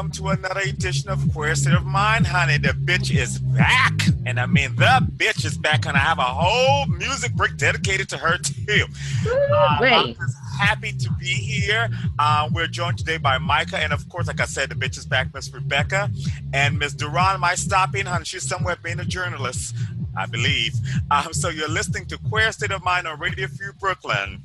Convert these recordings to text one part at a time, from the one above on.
welcome to another edition of Queer State of Mind, honey. The bitch is back. And I mean, the bitch is back, and I have a whole music break dedicated to her, too. Uh, I'm just happy to be here. Uh, we're joined today by Micah, and of course, like I said, the bitch is back, Miss Rebecca. And Miss Duran might stop in, honey. She's somewhere being a journalist, I believe. Um, so you're listening to Queer State of Mind on Radio Free Brooklyn.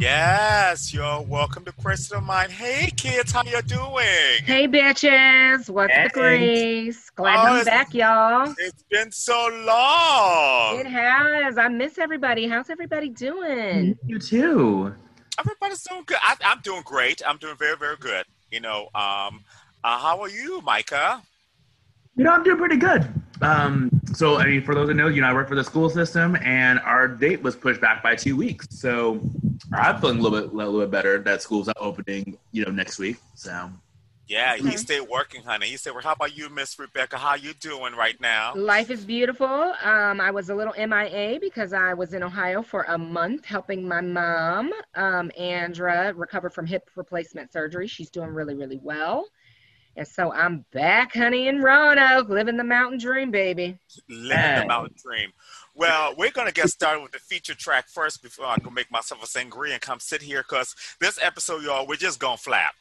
Yes, you're welcome to Crystal Mind. Hey kids, how you doing? Hey bitches, what's the grace? Glad oh, to be back, y'all. It's been so long. It has. I miss everybody. How's everybody doing? You too. Everybody's doing good. I, am doing great. I'm doing very, very good. You know, um, uh, how are you, Micah? You know, I'm doing pretty good. Um, so, I mean, for those that know, you know, I work for the school system, and our date was pushed back by two weeks. So, I'm feeling a little bit, a little bit better that school's not opening, you know, next week. So, yeah, he stayed working, honey. He said, "Well, how about you, Miss Rebecca? How you doing right now?" Life is beautiful. Um, I was a little MIA because I was in Ohio for a month helping my mom, um, Andra, recover from hip replacement surgery. She's doing really, really well. And so I'm back, honey, in Roanoke, living the mountain dream, baby. Living the mountain dream. Well, we're going to get started with the feature track first before I go make myself a sangria and come sit here because this episode, y'all, we're just going to flap.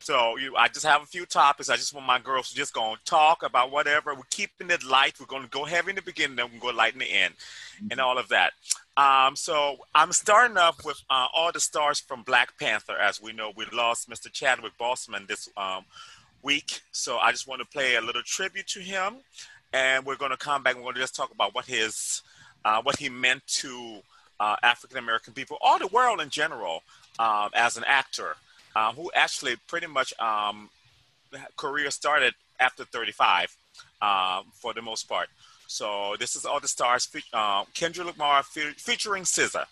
So you, I just have a few topics. I just want my girls to just go and talk about whatever. We're keeping it light. We're going to go heavy in the beginning, then we're going to go light in the end, and all of that. Um, so I'm starting off with uh, all the stars from Black Panther. As we know, we lost Mr. Chadwick Boseman this um, week. So I just want to play a little tribute to him, and we're going to come back. And we're going to just talk about what his, uh, what he meant to uh, African American people, all the world in general, um, as an actor, uh, who actually pretty much um, career started after 35, um, for the most part. So this is all the stars. Uh, Kendrick Lamar fe- featuring SZA.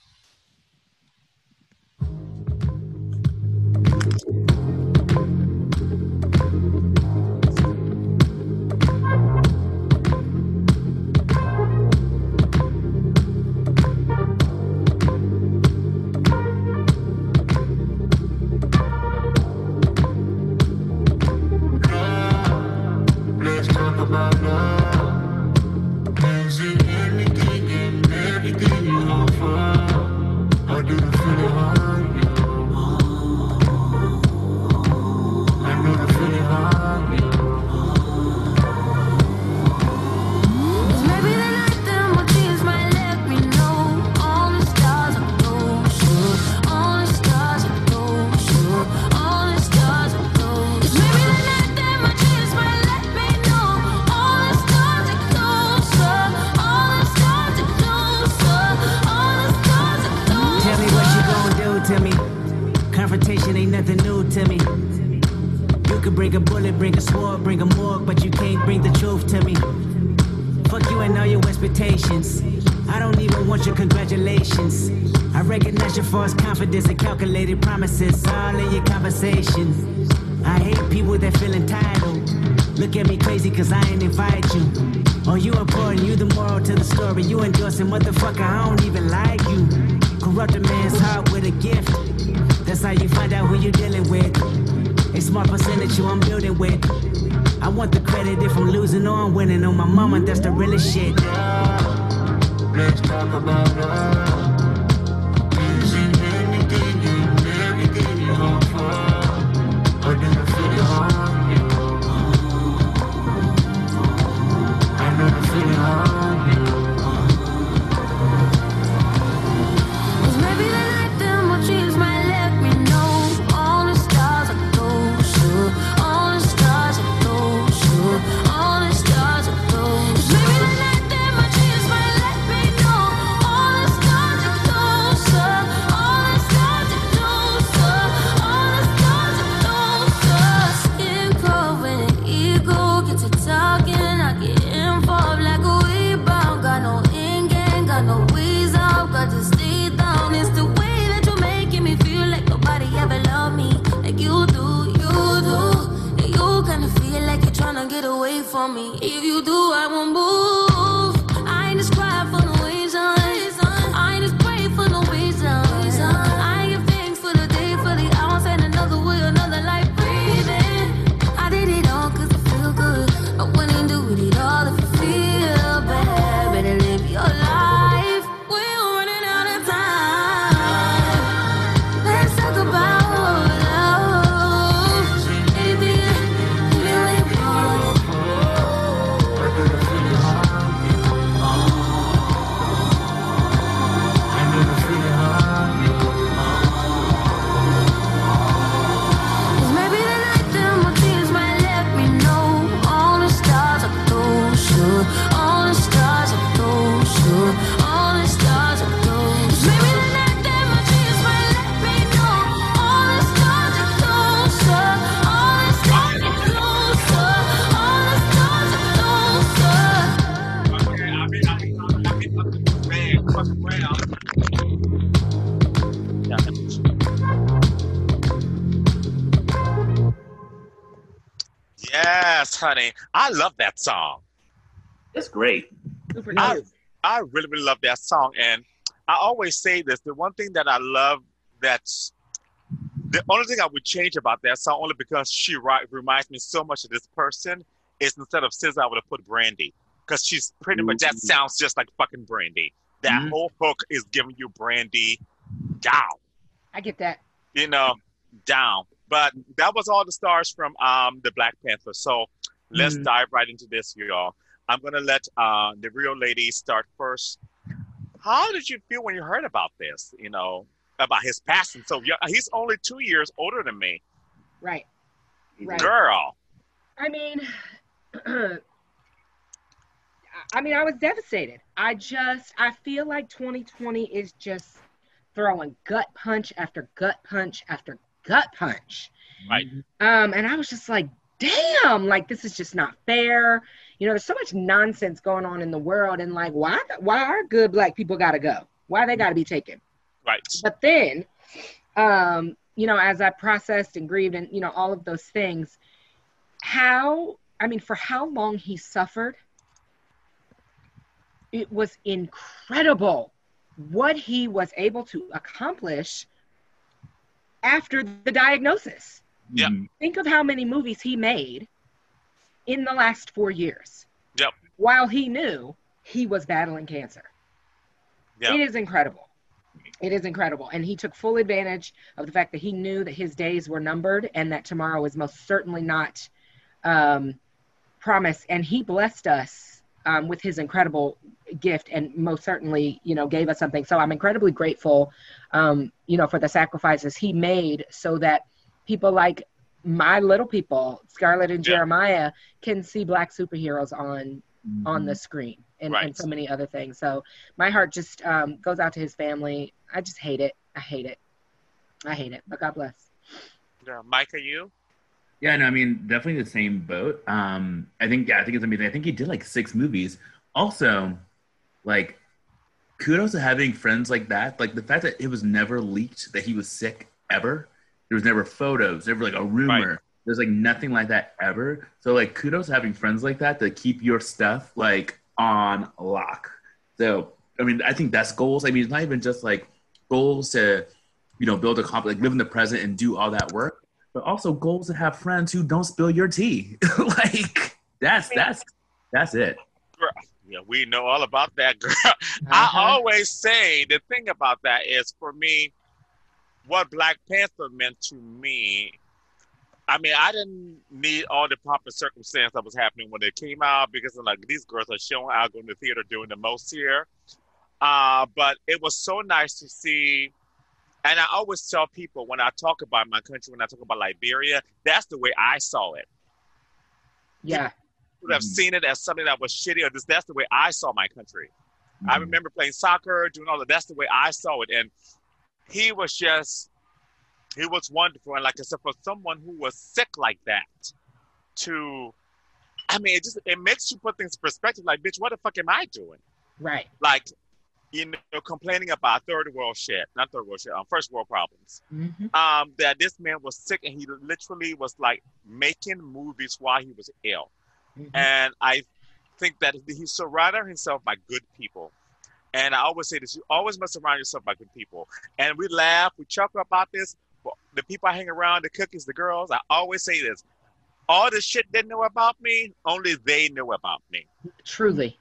force confidence and calculated promises all in your conversation. I hate people that feel entitled. Look at me crazy cause I ain't invite you. Oh, you important, you the moral to the story. You endorsing, motherfucker, I don't even like you. Corrupt a man's heart with a gift. That's how you find out who you're dealing with. A smart percentage you I'm building with. I want the credit if I'm losing or I'm winning. On my mama, that's the realest shit. Let's talk about love. I love that song. It's great. Super I, nice. I really, really love that song. And I always say this the one thing that I love that's the only thing I would change about that song, only because she ri- reminds me so much of this person, is instead of SZA, I would have put Brandy. Because she's pretty much, that sounds just like fucking Brandy. That Mhm. whole hook is giving you Brandy down, I get that. you know, down. But that was all the stars from um, the Black Panther. So let's Mhm. dive right into this, y'all. I'm gonna let uh, the real lady start first. How did you feel when you heard about this? You know, about his passing. So yeah, he's only two years older than me, Right. Right. girl. I mean, I mean, I was devastated. I just, I feel like 2020 is just throwing gut punch after gut punch after gut punch. Right. Um, and I was just like, damn, like this is just not fair. You know, there's so much nonsense going on in the world, and like, why, why are good black people got to go? Why they got to be taken? Right. But then, um, you know, as I processed and grieved and, you know, all of those things, how, I mean, for how long he suffered, it was incredible what he was able to accomplish after the diagnosis. Yep. Mhm. Think of how many movies he made in the last four years. Yep. While he knew he was battling cancer. Yep. It is incredible. It is incredible. And he took full advantage of the fact that he knew that his days were numbered and that tomorrow is most certainly not um, promised. And he blessed us um, with his incredible gift and most certainly, you know, gave us something. So I'm incredibly grateful, um, you know, for the sacrifices he made so that people like my little people, Scarlett and Yeah. Jeremiah, can see black superheroes on on the screen and, and so many other things. So my heart just um, goes out to his family. I just hate it. I hate it. I hate it. But God bless. Yeah. Micah, you? Yeah, no, I mean, definitely the same boat. Um, I think, yeah, I think it's amazing. I think he did like six movies. Also, like, kudos to having friends like that. Like the fact that it was never leaked that he was sick ever. There was never photos, never like a rumor. Right. There's like nothing like that ever. So like, kudos to having friends like that to keep your stuff like on lock. So I mean, I think that's goals. I mean, it's not even just like goals to, you know, build a comp, like live in the present and do all that work but also goals to have friends who don't spill your tea. like that's that's that's it. Yeah, we know all about that, girl. Uh-huh. I always say the thing about that is for me, what Black Panther meant to me. I mean, I didn't need all the pomp and circumstance that was happening when it came out because like these girls are showing out going to the theater doing the most here. Uh, but it was so nice to see. And I always tell people when I talk about my country, when I talk about Liberia, that's the way I saw it. Yeah. Would have Mhm. seen it as something that was shitty, or just That's the way I saw my country. I remember playing soccer, doing all that. That's the way I saw it. And he was just, he was wonderful. And like I said, for someone who was sick like that, to, I mean, it just, it makes you put things in perspective. Like, bitch, what the fuck am I doing? Right. Like, you know, complaining about third world shit, not third world shit, um, first world problems. hmm Um, that this man was sick and he literally was like making movies while he was ill. Mhm. and I think that he surrounded himself by good people. And I always say this: you always must surround yourself by good people. And we laugh, we chuckle about this. But the people I hang around, the cookies, the girls, I always say this: all the shit they know about me, only they know about me, Truly.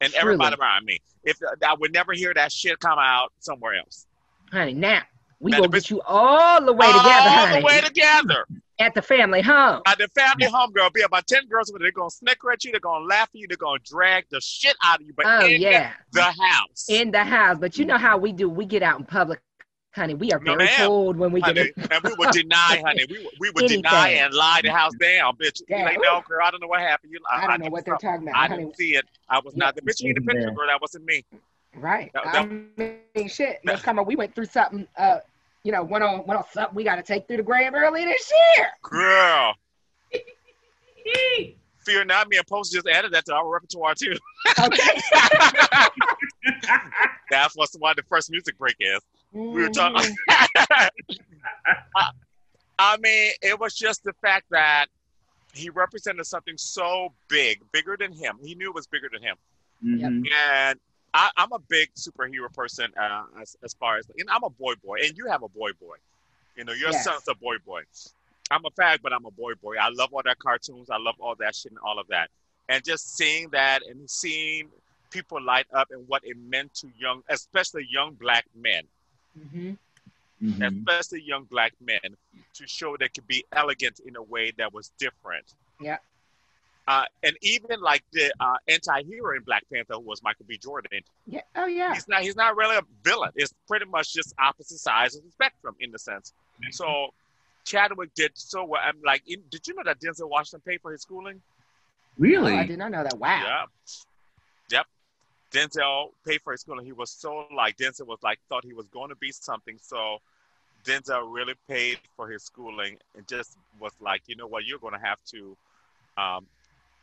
and Truly. everybody around me. If I would never hear that shit come out somewhere else. Honey, now we Now the get you all the way together, all honey. the way together. At the family home. At the family home, girl, be about ten girls. They're gonna snicker at you. They're gonna laugh at you. They're gonna drag the shit out of you. But Oh in yeah. the house, In the house. But you know how we do. We get out in public, honey. We are No, very ma'am. cold when we get honey, in. and we would deny, honey. We would- we would deny and lie the house down, bitch. Yeah. like, no, girl, I don't know what happened. You, I don't know what they're talking about. I honey. didn't see it. I was not the bitch. You need the picture, girl. That wasn't me. Right. That- I mean, shit. Miss Karma, we went through something. Uh, you know, one on one on something we got to take through the grave early this year. Girl. Fear not, me and Post just added that to our repertoire too. Okay. That's what's why the first music break is. We were talking. Mhm. I, I mean, it was just the fact that he represented something so big, bigger than him. He knew it was bigger than him. Mhm. And I, I'm a big superhero person uh, as, as far as, and I'm a boy boy, and you have a boy boy. You know, your Yes. son's a boy boy. I'm a fag, but I'm a boy boy. I love all that cartoons. I love all that shit and all of that. And just seeing that and seeing people light up and what it meant to young, especially young black men, Mhm. Mhm. especially young black men, to show they could be elegant in a way that was different. Yeah. Uh, and even like the uh, anti-hero in Black Panther was Michael B. Jordan. Yeah. Oh yeah. He's not. He's not really a villain. It's pretty much just opposite sides of the spectrum in the sense. So Chadwick did so well. I'm like, in, did you know that Denzel Washington paid for his schooling? Really? Oh, I did not know that. Wow. Yeah. Yep. Denzel paid for his schooling. He was so like Denzel was like thought he was going to be something. So Denzel really paid for his schooling and just was like, you know what, you're going to have to um,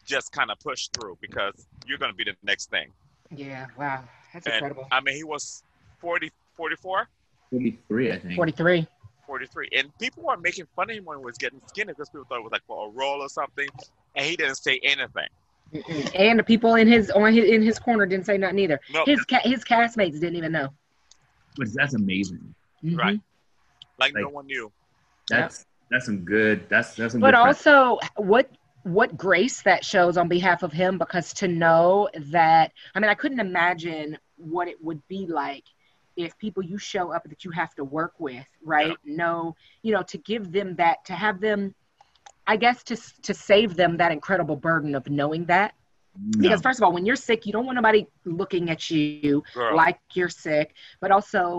just kind of push through because you're going to be the next thing. Yeah. Wow. That's And, incredible. I mean, he was 40, 44, 43, I think. Forty-three. 43. And people were making fun of him when he was getting skinny because people thought it was like for a role or something. And he didn't say anything. Mm-mm. And the people in his on his in his corner didn't say nothing either. No, His ca- his castmates didn't even know. Which that's amazing. Mhm. Right. like, no one knew. That's that's some good. That's that's some. But good practice. also, what what grace that shows on behalf of him because to know that I mean I couldn't imagine what it would be like if people you show up that you have to work with, right? Know, you know, to give them that to have them I guess to to save them that incredible burden of knowing that because first of all, when you're sick, you don't want nobody looking at you Girl. like you're sick, but also,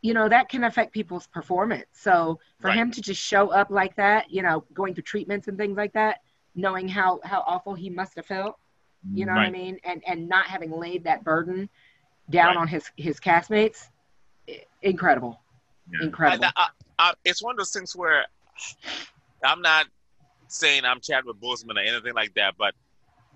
you know, that can affect people's performance. So for Right. him to just show up like that, you know, going through treatments and things like that, knowing how how awful he must have felt, you know what I mean, and and not having laid that burden down Right. on his his castmates, incredible, Yeah. incredible. I, I, I, it's one of those things where I'm not saying I'm Chadwick Boseman or anything like that, but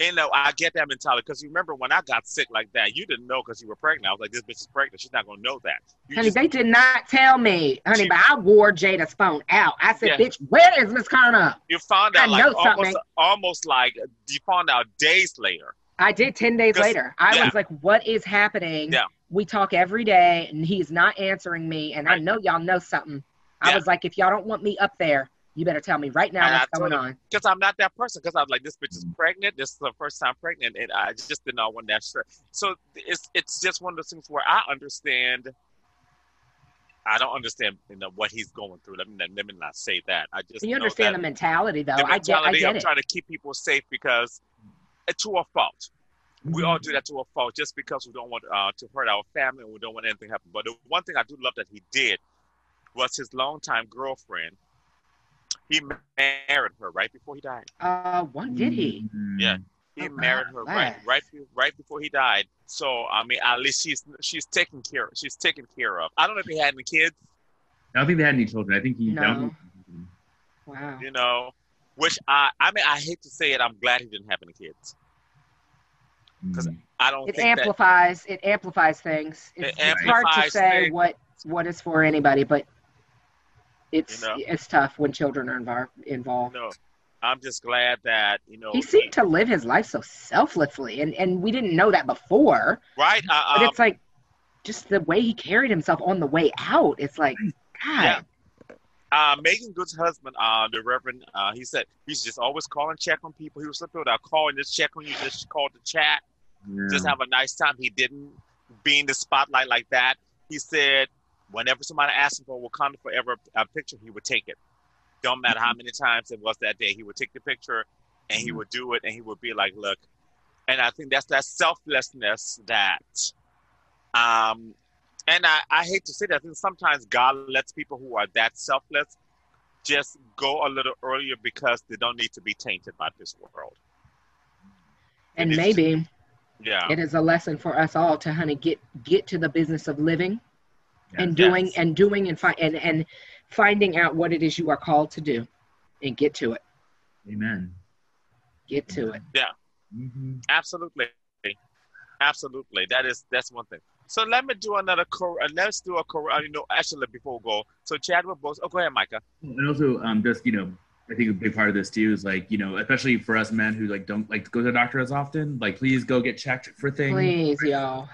you know, I get that mentality because you remember when I got sick like that, you didn't know because you were pregnant. I was like, this bitch is pregnant. She's not going to know that. You honey, just- they did not tell me, honey, She- but I wore Jada's phone out. I said, Yeah. bitch, where is Miss Carna? you found I out like know something almost, almost like you found out days later. I did 10 days later. I yeah. was like, what is happening? Yeah. We talk every day and he's not answering me. And I know y'all know something. I Yeah. was like, if y'all don't want me up there, you better tell me right now what's going him- on. Because I'm not that person. Because I was like, this bitch is pregnant. This is the first time pregnant, and I just did not want that stress. So it's it's just one of those things where I understand. I don't understand, you know, what he's going through. Let me not, let me not say that. I just you understand the mentality, though. the I get, I mentality get of it. trying to keep people safe because uh, to a fault. We all do that to a fault just because we don't want uh, to hurt our family and we don't want anything to happen. But the one thing I do love that he did was his longtime girlfriend. He married her right before he died. Uh, what did he? Mhm. Yeah. He Oh, married her right, right, right before he died. So I mean, at least she's she's taken care. She's taken care of. I don't know if he had any kids, I don't think they had any children. I think he. I don't No. Wow. you know. Which I, I mean, I hate to say it. I'm glad he didn't have any kids. 'Cause Mhm. I don't It think that amplifies. It amplifies things. It It's, it's hard to say things. what what is for anybody, but it's You know. it's tough when children are invar- involved. No, I'm just glad that you know He seemed to live his life so selflessly, and and we didn't know that before. right. Uh, But um, it's like just the way he carried himself on the way out. It's like, God, Yeah. uh, Meagan Good's husband, uh, the Reverend, uh, he said he's just always calling, and check on people. He was something without calling, just check on you, just call to chat, Yeah. just have a nice time. He didn't be in the spotlight like that. He said whenever somebody asked him for a Wakanda Forever uh, picture, he would take it. Don't matter how many times it was that day, he would take the picture and he would do it, and he would be like, "Look," and I think that's that selflessness that, um, and I, I hate to say that. I think sometimes God lets people who are that selfless just go a little earlier because they don't need to be tainted by this world. and maybe Yeah, it is a lesson for us all to honey get get to the business of living and Yes. doing and doing and fi- and and finding out what it is you are called to do, and get to it. Amen. Get to it. Mhm. absolutely, absolutely. That is that's one thing. So let me do another. Cor- uh, let's do a. Cor- uh, you know, actually, before we go, so Chadwick Boseman. Oh, go ahead, Micah. And also, um, just you know, I think a big part of this too is like you know, especially for us men who like don't like to go to the doctor as often. Like, please go get checked for things. Please, y'all.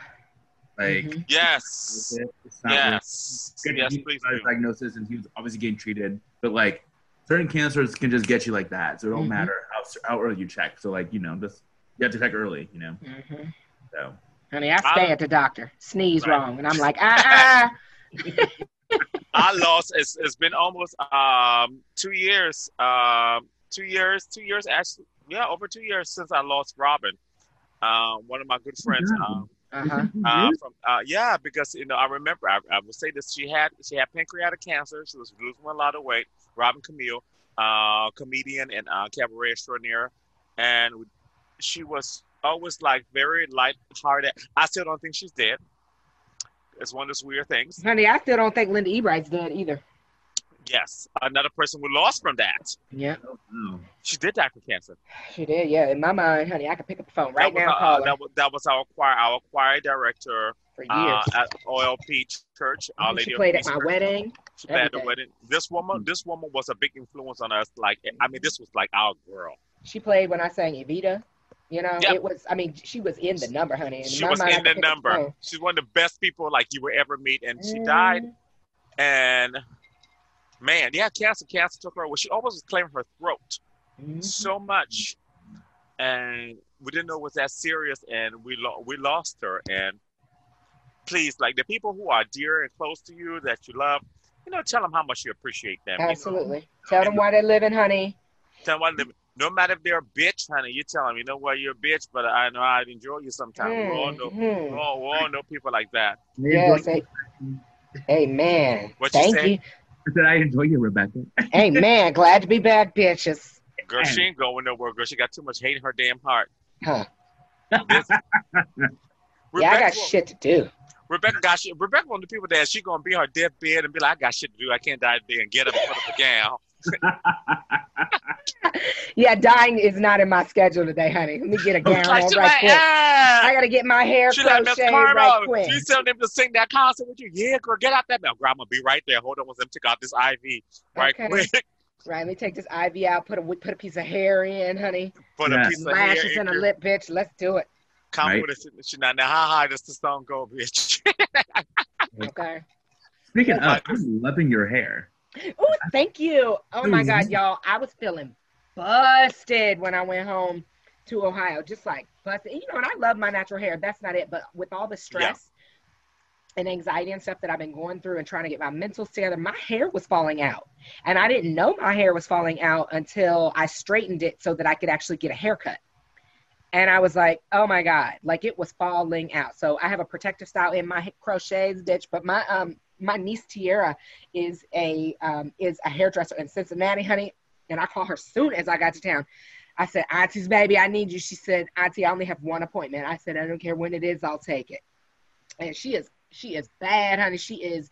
Like, Mhm. Yes, it's not yes, Good yes. he Please got his do. diagnosis and he was obviously getting treated but like certain cancers can just get you like that so it don't Mhm. matter how, how early you check so like you know just you have to check early you know Mhm. so Honey, I stay I- at the doctor, sneeze Right. wrong, and I'm like, ah, ah. I lost. It's, it's been almost um two years. Um, two years. Two years. Actually, yeah, over two years since I lost Robin. Uh, one of my good friends. Um, uh-huh. uh, from uh, yeah, because you know I remember I, I would say this. She had she had pancreatic cancer. She was losing a lot of weight. Robin Camille, uh, comedian and uh, cabaret extraordinaire, and she was always like very light-hearted. I still don't think she's dead. It's one of those weird things. Honey, I still don't think Linda Ebright's dead either. Yes, another person we lost from that. Yeah, oh, She did die from cancer. she did. Yeah, in my mind, honey, I could pick up the phone right that was, now, our- call uh, her that was that was our choir our choir director for years. uh, at OLP Church. Our Lady she of played at Peace my Church. wedding. She played at the wedding. This woman, this woman was a big influence on us. Like, I mean, this was like our girl. She played when I sang Evita. You know, Yep. it was. I mean, she was in the number, honey. She my was mind, in the number. phone. She's one of the best people like you will ever meet, and she Mm. died. And man, yeah, cancer, cancer took her. Well, she always was clearing her throat Mhm. so much, and we didn't know it was that serious, and we lo- we lost her. And please, like the people who are dear and close to you that you love, you know, tell them how much you appreciate them. you know. Absolutely. Tell them why they're living, honey. Tell them why they're living. no matter if they're a bitch, honey, you tell them, you know what, you're a bitch, but I know I'd enjoy you sometimes. We all know, we all, we all know people like that. Yes. a- Amen. What you Thank say? you. I said I enjoy you Rebecca hey, man, Glad to be back, bitches. Girl, she ain't going nowhere, girl. She got too much hate in her damn heart. Huh. This- Yeah, I Rebecca, got shit to do. Rebecca got shit. Rebecca one of the people that she gonna be on her deathbed and be like, I got shit to do. I can't die today and get up and put up a gown. Yeah, dying is not in my schedule today, honey. Let me get a gown Like, on right like, quick. I gotta get my hair She like Miss crocheted Carter. right quick. She telling them to sing that concert with you. Yeah, girl, get out that bell. Grandma, be right there. Hold on, once them took out this IV right Okay. quick. Right, let me take this IV out, put a put a piece of hair in, honey. Put Yeah. a piece of hair Lashes in and a lip, bitch. Let's do it. Come Right. with it. She now, now how high does the song go, bitch? Okay. speaking oh of I'm loving your hair Oh, thank you. Oh my. God, y'all. I was feeling busted when I went home to Ohio. Just like busted. You know, and I love my natural hair. That's not it. But with all the stress and anxiety and stuff that I've been going through and trying to get my mental together, my hair was falling out. And I didn't know my hair was falling out until I straightened it so that I could actually get a haircut. And I was like, oh my God, like it was falling out. So I have a protective style in my crochets, bitch. But my um my niece Tiara is a um is a hairdresser in Cincinnati, honey. And I called her soon as I got to town. I said, Auntie's baby, I need you. She said, Auntie, I only have one appointment. I said, I don't care when it is, I'll take it. And she is she is bad, honey. She is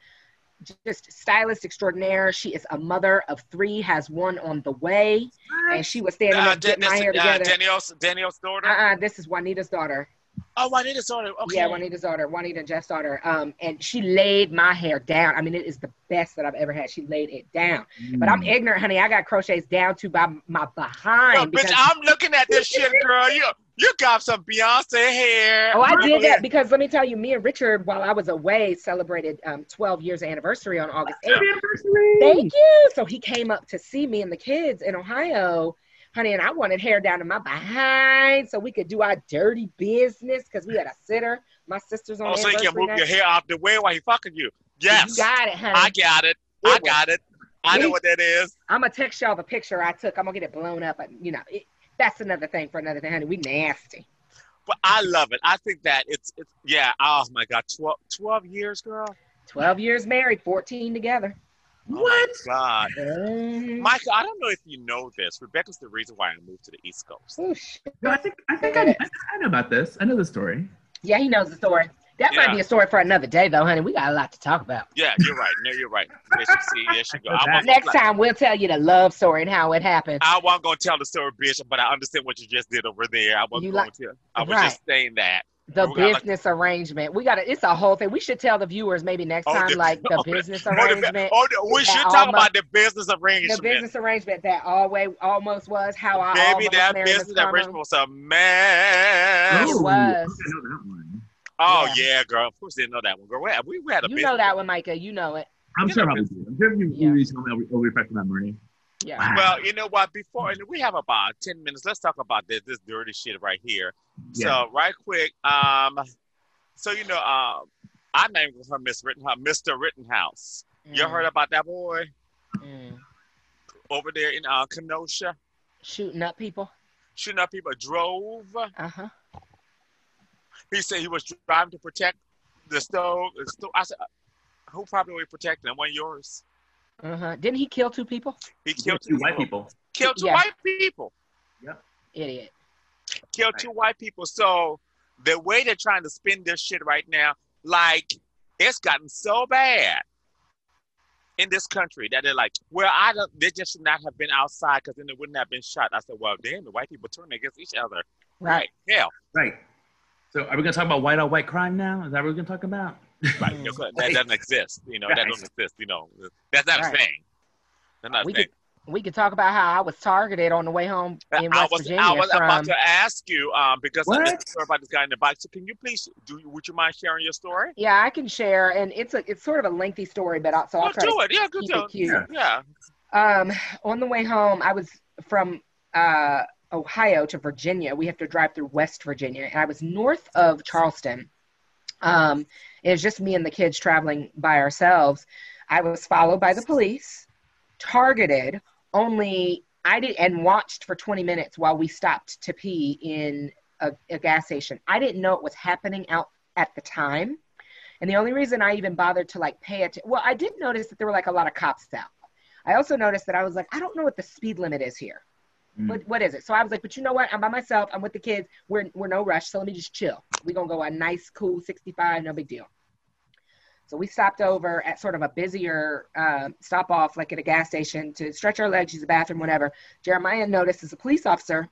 just stylist extraordinaire. She is a mother of three, has one on the way, and she was standing Uh, up getting my hair uh, together. Danielle's, Danielle's daughter. Uh-uh, this is Juanita's daughter. Oh, Juanita's daughter. Okay. Yeah, Juanita's daughter, Juanita and Jeff's daughter. Um, and she laid my hair down. I mean, it is the best that I've ever had. She laid it down. But I'm Mm. ignorant, honey. I got crochets down to by my behind. bitch, because- I'm looking at this shit, girl. You you got some Beyonce hair. Oh, I did that because let me tell you, me and Richard, while I was away, celebrated um, 12 years anniversary on August 8th. Happy anniversary. Thank you. So he came up to see me and the kids in Ohio, honey, and I wanted hair down to my behind so we could do our dirty business because we had a sitter. My sister's on Oh, so you can move night. your hair out the way while he fucking you. Yes, You got it, honey. I got it. I got it. I know what that is. I'm gonna text y'all the picture I took. I'm gonna get it blown up. And, you know, it, that's another thing for another thing, honey. We nasty. But I love it. I think that it's it's yeah. Oh my god, 12, 12 years, girl. 12 years married, 14 together. What? Oh my god. Michael. I don't know if you know this. Rebecca's the reason why I moved to the East Coast. Oh, shit. No, I think I think I, I know about this. I know the story. Yeah, he knows the story. That Yeah. might be a story for another day, though, honey. We got a lot to talk about. Yeah, you're right. No, you're right. There she see. There she go. I wasn't Next like- time, we'll tell you the love story and how it happened. I wasn't gonna tell the story, bitch, but I understand what you just did over there. I wasn't You going like- to. I was Right. just saying that. The we got, like- business arrangement. We got to, it's a whole thing. We should tell the viewers maybe next Oh, time, the- like the oh, business Oh, the- arrangement. oh, the- we should talk almost- about the business arrangement. The business arrangement that always almost was how I Baby, almost that business arrangement was a mess. It was. I know that one. Oh Yeah. yeah, girl. Of course, they didn't know that one, girl. We, we, we had a You know that one, Micah. You know it. I'm You sure know I do. I'm sure you, Yeah. you tell me I'll, I'll refresh my memory. Yeah. Wow. Well, you know what? Before and we have about ten minutes. Let's talk about this this dirty shit right here. Yeah. So right quick, um, so you know, um, I named her Miss Rittenhouse, Mr. Rittenhouse. You Mm, heard about that boy mm. over there in uh, Kenosha Shooting up people. shooting up people? Drove. Uh huh. He said he was driving to protect the stove. The stove. I said, uh, who probably were protecting them? One yours. Uh huh. Didn't he kill two people? He killed two white people. Killed two Yeah. white people. Yep. Idiot. Killed two white people. So the way they're trying to spin this shit right now, like it's gotten so bad in this country that they're like, well, I don't. They just should not have been outside because then they wouldn't have been shot. I said, well, damn, the white people turn against each other. Right. Hell, Right. So are we gonna talk about white on white crime now? Is that what we're gonna talk about? right. Mm. You know, that doesn't exist. You know, that doesn't exist. You know, that's not Right. a thing. That's not a We thing. could we could talk about how I was targeted on the way home in I West was Virginia I was from. about to ask you um because I What? didn't hear about this guy in the bike. So can you please do? Would you mind sharing your story? Yeah, I can share, and it's a it's sort of a lengthy story, but I'll, so I'll try do it. Yeah, good keep it cute. Yeah. Um, on the way home, I was from uh, Ohio to Virginia. We have to drive through West Virginia, and I was north of Charleston. Um, it was just me and the kids traveling by ourselves. I was followed by the police, targeted. Only I did and watched for 20 minutes while we stopped to pee in a, a gas station. I didn't know it was happening out at the time. And the only reason I even bothered to like pay attention, well, I did notice that there were like a lot of cops out. I also noticed that I was like, I don't know what the speed limit is here. Mm. What what is it? So I was like, but you know what? I'm by myself. I'm with the kids. We're we're no rush. So let me just chill. We're gonna go a nice, cool 65, no big deal. So we stopped over at sort of a busier um, stop off, like at a gas station, to stretch our legs, use the bathroom, whatever. Jeremiah notices a police officer,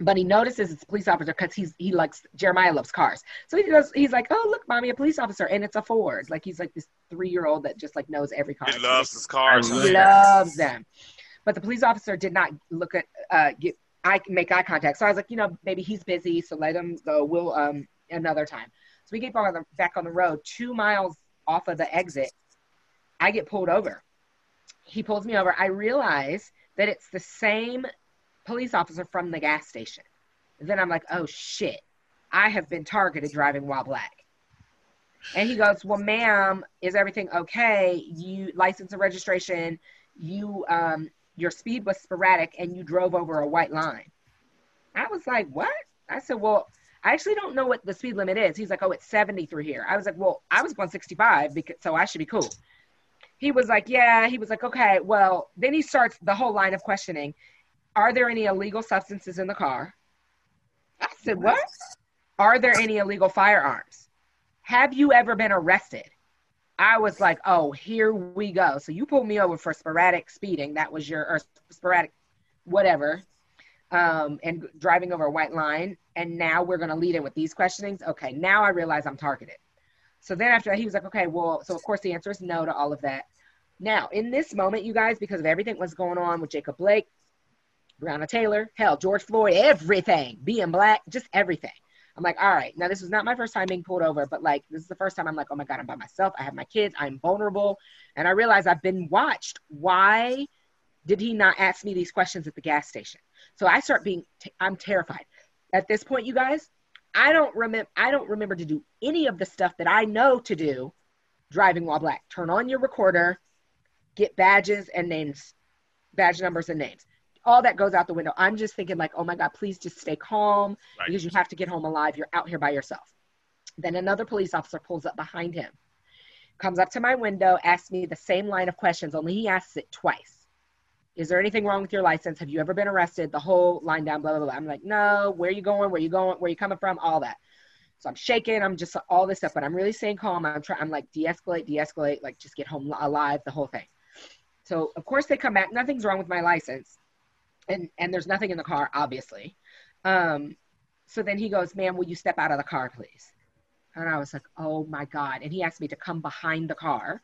but he notices it's a police officer because he's he likes Jeremiah loves cars. So he goes, he's like, oh look, mommy, a police officer, and it's a Ford. Like he's like this three year old that just like knows every car. He loves his cars. He loves them. But the police officer did not look at uh get I make eye contact. So I was like, you know, maybe he's busy, so let him go. We'll um another time. So we get back on the back on the road, two miles off of the exit. I get pulled over. He pulls me over. I realize that it's the same police officer from the gas station. Then I'm like, oh shit, I have been targeted driving while black. And he goes, well, ma'am, is everything okay? You license and registration. You um, your speed was sporadic, and you drove over a white line. I was like, what? I said, well, I actually don't know what the speed limit is. He's like, oh, it's 70 through here. I was like, well, I was going 65, because, so I should be cool. He was like, yeah. He was like, okay, well, then he starts the whole line of questioning. Are there any illegal substances in the car? I said, what? Are there any illegal firearms? Have you ever been arrested? I was like, oh, here we go. So you pulled me over for sporadic speeding. That was your or sporadic, whatever. um, and driving over a white line. And now we're going to lead in with these questionings. Okay, now I realize I'm targeted. So then after that, he was like, okay, well, so of course the answer is no to all of that. Now, in this moment, you guys, because of everything was going on with Jacob Blake, Breonna Taylor, hell, George Floyd, everything, being black, just everything. I'm like, all right, now this is not my first time being pulled over, but like, this is the first time I'm like, oh my God, I'm by myself. I have my kids. I'm vulnerable. And I realize I've been watched. Why did he not ask me these questions at the gas station? So I start being, I'm terrified. At this point, you guys, I don't remember, I don't remember to do any of the stuff that I know to do driving while black. Turn on your recorder, get badges and names, badge numbers and names. All that goes out the window. I'm just thinking like, oh my God, please just stay calm Right. because you have to get home alive. You're out here by yourself. Then another police officer pulls up behind him, comes up to my window, asks me the same line of questions, only he asks it twice. Is there anything wrong with your license? Have you ever been arrested? The whole line down, blah, blah, blah. I'm like, no, where are you going? Where are you going? Where are you coming from? All that. So I'm shaking. I'm just all this stuff, but I'm really staying calm. I'm trying, I'm like, de-escalate, de-escalate, like just get home alive, the whole thing. So of course they come back. Nothing's wrong with my license. And, and there's nothing in the car, obviously. Um, so then he goes, ma'am, will you step out of the car, please? And I was like, oh my God. And he asked me to come behind the car.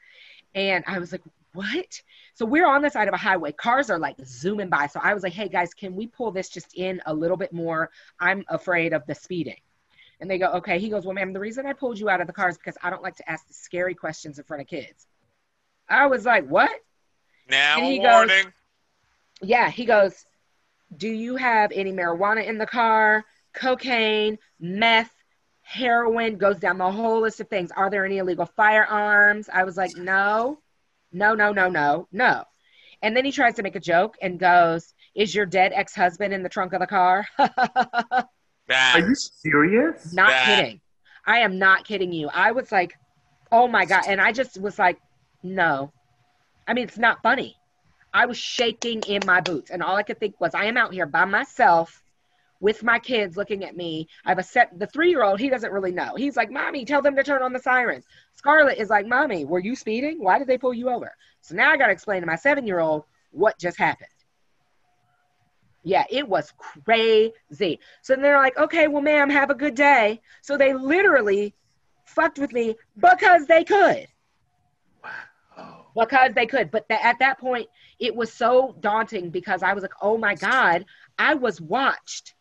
And I was like, what? So we're on the side of a highway. Cars are like zooming by. So I was like, hey guys, can we pull this just in a little bit more? I'm afraid of the speeding. And they go, okay. He goes, well, ma'am, the reason I pulled you out of the car is because I don't like to ask the scary questions in front of kids. I was like, what? Now And he goes- Yeah, he goes, Do you have any marijuana in the car? Cocaine, meth, heroin, goes down the whole list of things. Are there any illegal firearms? I was like, No, no, no, no, no, no. And then he tries to make a joke and goes, Is your dead ex husband in the trunk of the car? Are you serious? not Bad. kidding. I am not kidding you. I was like, Oh my God. And I just was like, No. I mean, it's not funny. I was shaking in my boots, and all I could think was, I am out here by myself with my kids looking at me. I have a set, the three year old, he doesn't really know. He's like, Mommy, tell them to turn on the sirens. Scarlett is like, Mommy, were you speeding? Why did they pull you over? So now I got to explain to my seven year old what just happened. Yeah, it was crazy. So then they're like, okay, well, ma'am, have a good day. So they literally fucked with me because they could. Because they could. But tha- at that point, it was so daunting because I was like, oh my God, I was watched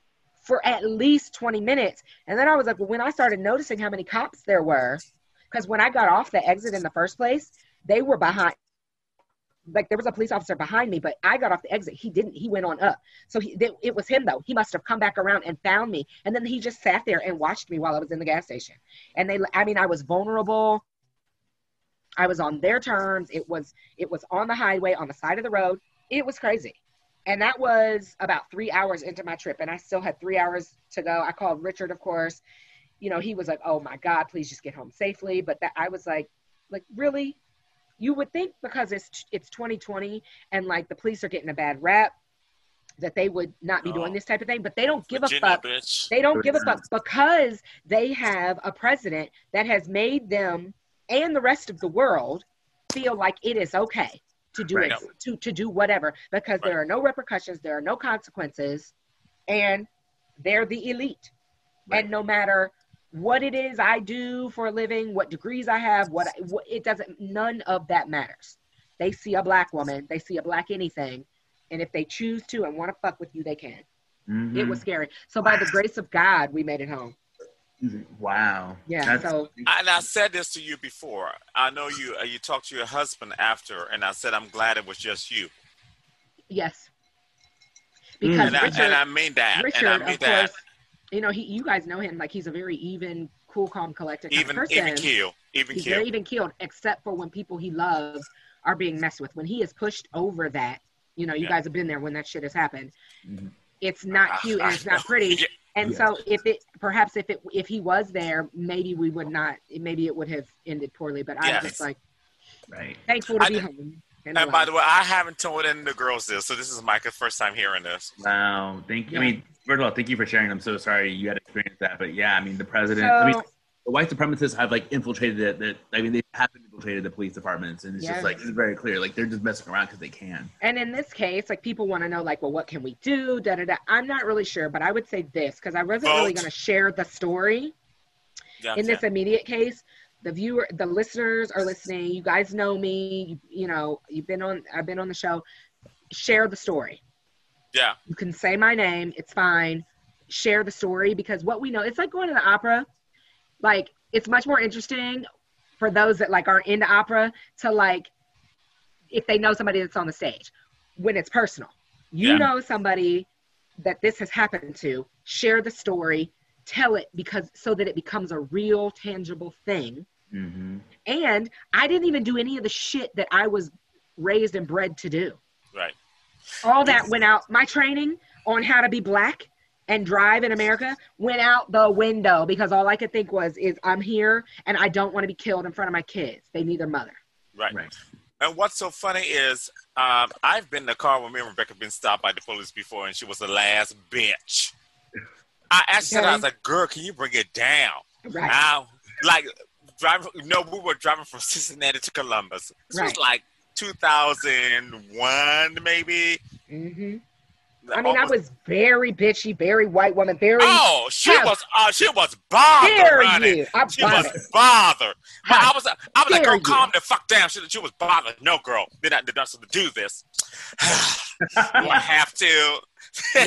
for at least 20 minutes. And then I was like, well, when I started noticing how many cops there were, because when I got off the exit in the first place, they were behind. Like there was a police officer behind me, but I got off the exit. He didn't. He went on up. So he, th- it was him though. He must have come back around and found me, and then he just sat there and watched me while I was in the gas station. And they, I mean, I was vulnerable. I was on their terms. It was it was on the highway on the side of the road. It was crazy. And that was about three hours into my trip. And I still had three hours to go. I called Richard, of course. You know, he was like, Oh my God, please just get home safely. But that I was like, like, really? You would think because it's it's 2020 and like the police are getting a bad rap that they would not be No. doing this type of thing, but they don't give Virginia, a fuck. bitch. They don't give a fuck because they have a president that has made them and the rest of the world feel like it is okay to do Right. it, to, to do whatever because there are no repercussions, there are no consequences, and they're the elite. Right. And no matter what it is I do for a living, what degrees I have, what, I, what it doesn't, none of that matters. They see a black woman, they see a black anything, and if they choose to and want to fuck with you, they can. Mhm. It was scary. So by the grace of God, we made it home. Wow. Yeah, That's- so- And I said this to you before. I know you. Uh, you talked to your husband after, and I said I'm glad it was just you. Yes. Mm. Because And I, Richard, and I mean that. Richard, and I mean of that. course, you know, he, you guys know him. Like he's a very even, cool, calm, collected kind Even of person. even kill. Even he's kill. very even keeled, except for when people he loves are being messed with. When he is pushed over that, you know, you Yeah. guys have been there when that shit has happened. Mhm. It's not cute and it's not pretty. Yeah. And Yeah. so if it perhaps if it if he was there, maybe we would not. Maybe it would have ended poorly. But I'm Yes. just like Right. thankful to I be did- home. And by the way, I haven't told any of the girls this, so this is Micah's first time hearing this. Wow. Thank you. I mean, first of all, thank you for sharing. I'm so sorry you had to experience that, but yeah, I mean, the president. So, I mean, the white supremacists have like infiltrated it. That I mean, they have infiltrated the police departments, and it's Yes. just like it's very clear. Like they're just messing around because they can. And in this case, like people want to know, like, well, what can we do? Da da da. I'm not really sure, but I would say this because I wasn't really going to share the story Yeah, in this immediate case. The viewer, the listeners are listening. You guys know me. You, you know, you've been on. I've been on the show. Share the story. yeah, You can say my name. It's fine. Share the story because what we know, it's like going to the opera. Like it's much more interesting for those that like aren't into opera to like if they know somebody that's on the stage when it's personal. You Yeah. know somebody that this has happened to. Share the story. Tell it because so that it becomes a real tangible thing. Mm-hmm. And I didn't even do any of the shit that I was raised and bred to do right. all that went out my training on how to be black and drive in america went out the window because all i could think was is i'm here and i don't want to be killed in front of my kids they need their mother Right. Right. And what's so funny is um, I've been in the car when me and Rebecca been stopped by the police before, and she was the last bitch. I asked her, I was like, "Girl, can you bring it down?" right Now, like driving. No, we were driving from Cincinnati to Columbus. This was like 2001, maybe. hmm i mean i was very bitchy very white woman very Oh, she was. Uh, she was bothered. dare you i'm She was bothered. But I was, I was like, girl, you. calm the fuck down. She, she was bothered. No, girl, did not, did not do this. I have to?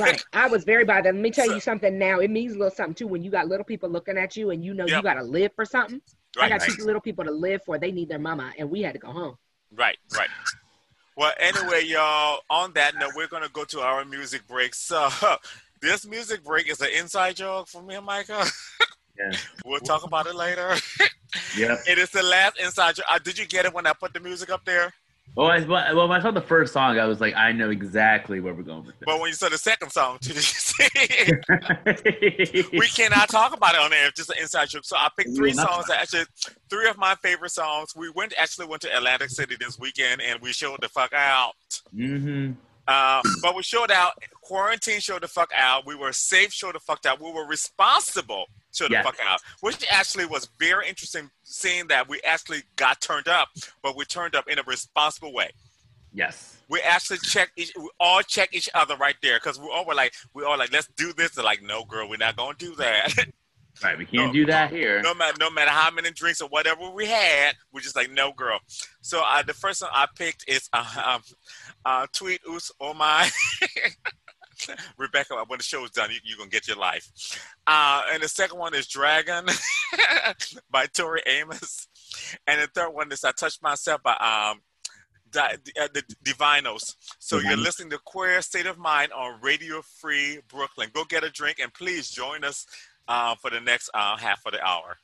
right i was very bothered let me tell So- you something now it means a little something too when you got little people looking at you and you know you got to live for something i got right, two little people to live for they need their mama and we had to go home right, right. Well, anyway, y'all. On that note, we're gonna go to our music break. So, this music break is an inside joke for me and Micah. Yeah. We'll talk about it later. yeah. it is the last inside joke. Uh, did you get it when I put the music up there? Well, I, well, when I saw the first song, I was like, I know exactly where we're going with this. But when you saw the second song, did you see? we cannot talk about it on air. It's just an inside joke. So I picked three songs. That actually, three of my favorite songs. We went actually went to Atlantic City this weekend, and we showed the fuck out. hmm Uh, but we showed out. Quarantine showed the fuck out. We were safe. Showed the fuck out. We were responsible. The Yes. fuck out. Which actually was very interesting. Seeing that we actually got turned up, but we turned up in a responsible way. Yes. We actually checked. Each, we all check each other right there because we all were like, we all like, let's do this. They're like, no, girl, we're not gonna do that. Right. We can't No. do that here. no matter no matter how many drinks or whatever we had, we're just like no girl. So uh, the first one I picked is uh, um, uh, Tweet Us Oh My. Rebecca, when the show is done, you, you're gonna get your life. Uh, and the second one is Dragon by Tori Amos, and the third one is I Touched Myself by um, Di- uh, the Divinyls. So you're listening to Queer State of Mind on Radio Free Brooklyn. Go get a drink and please join us uh, for the next uh, half of the hour.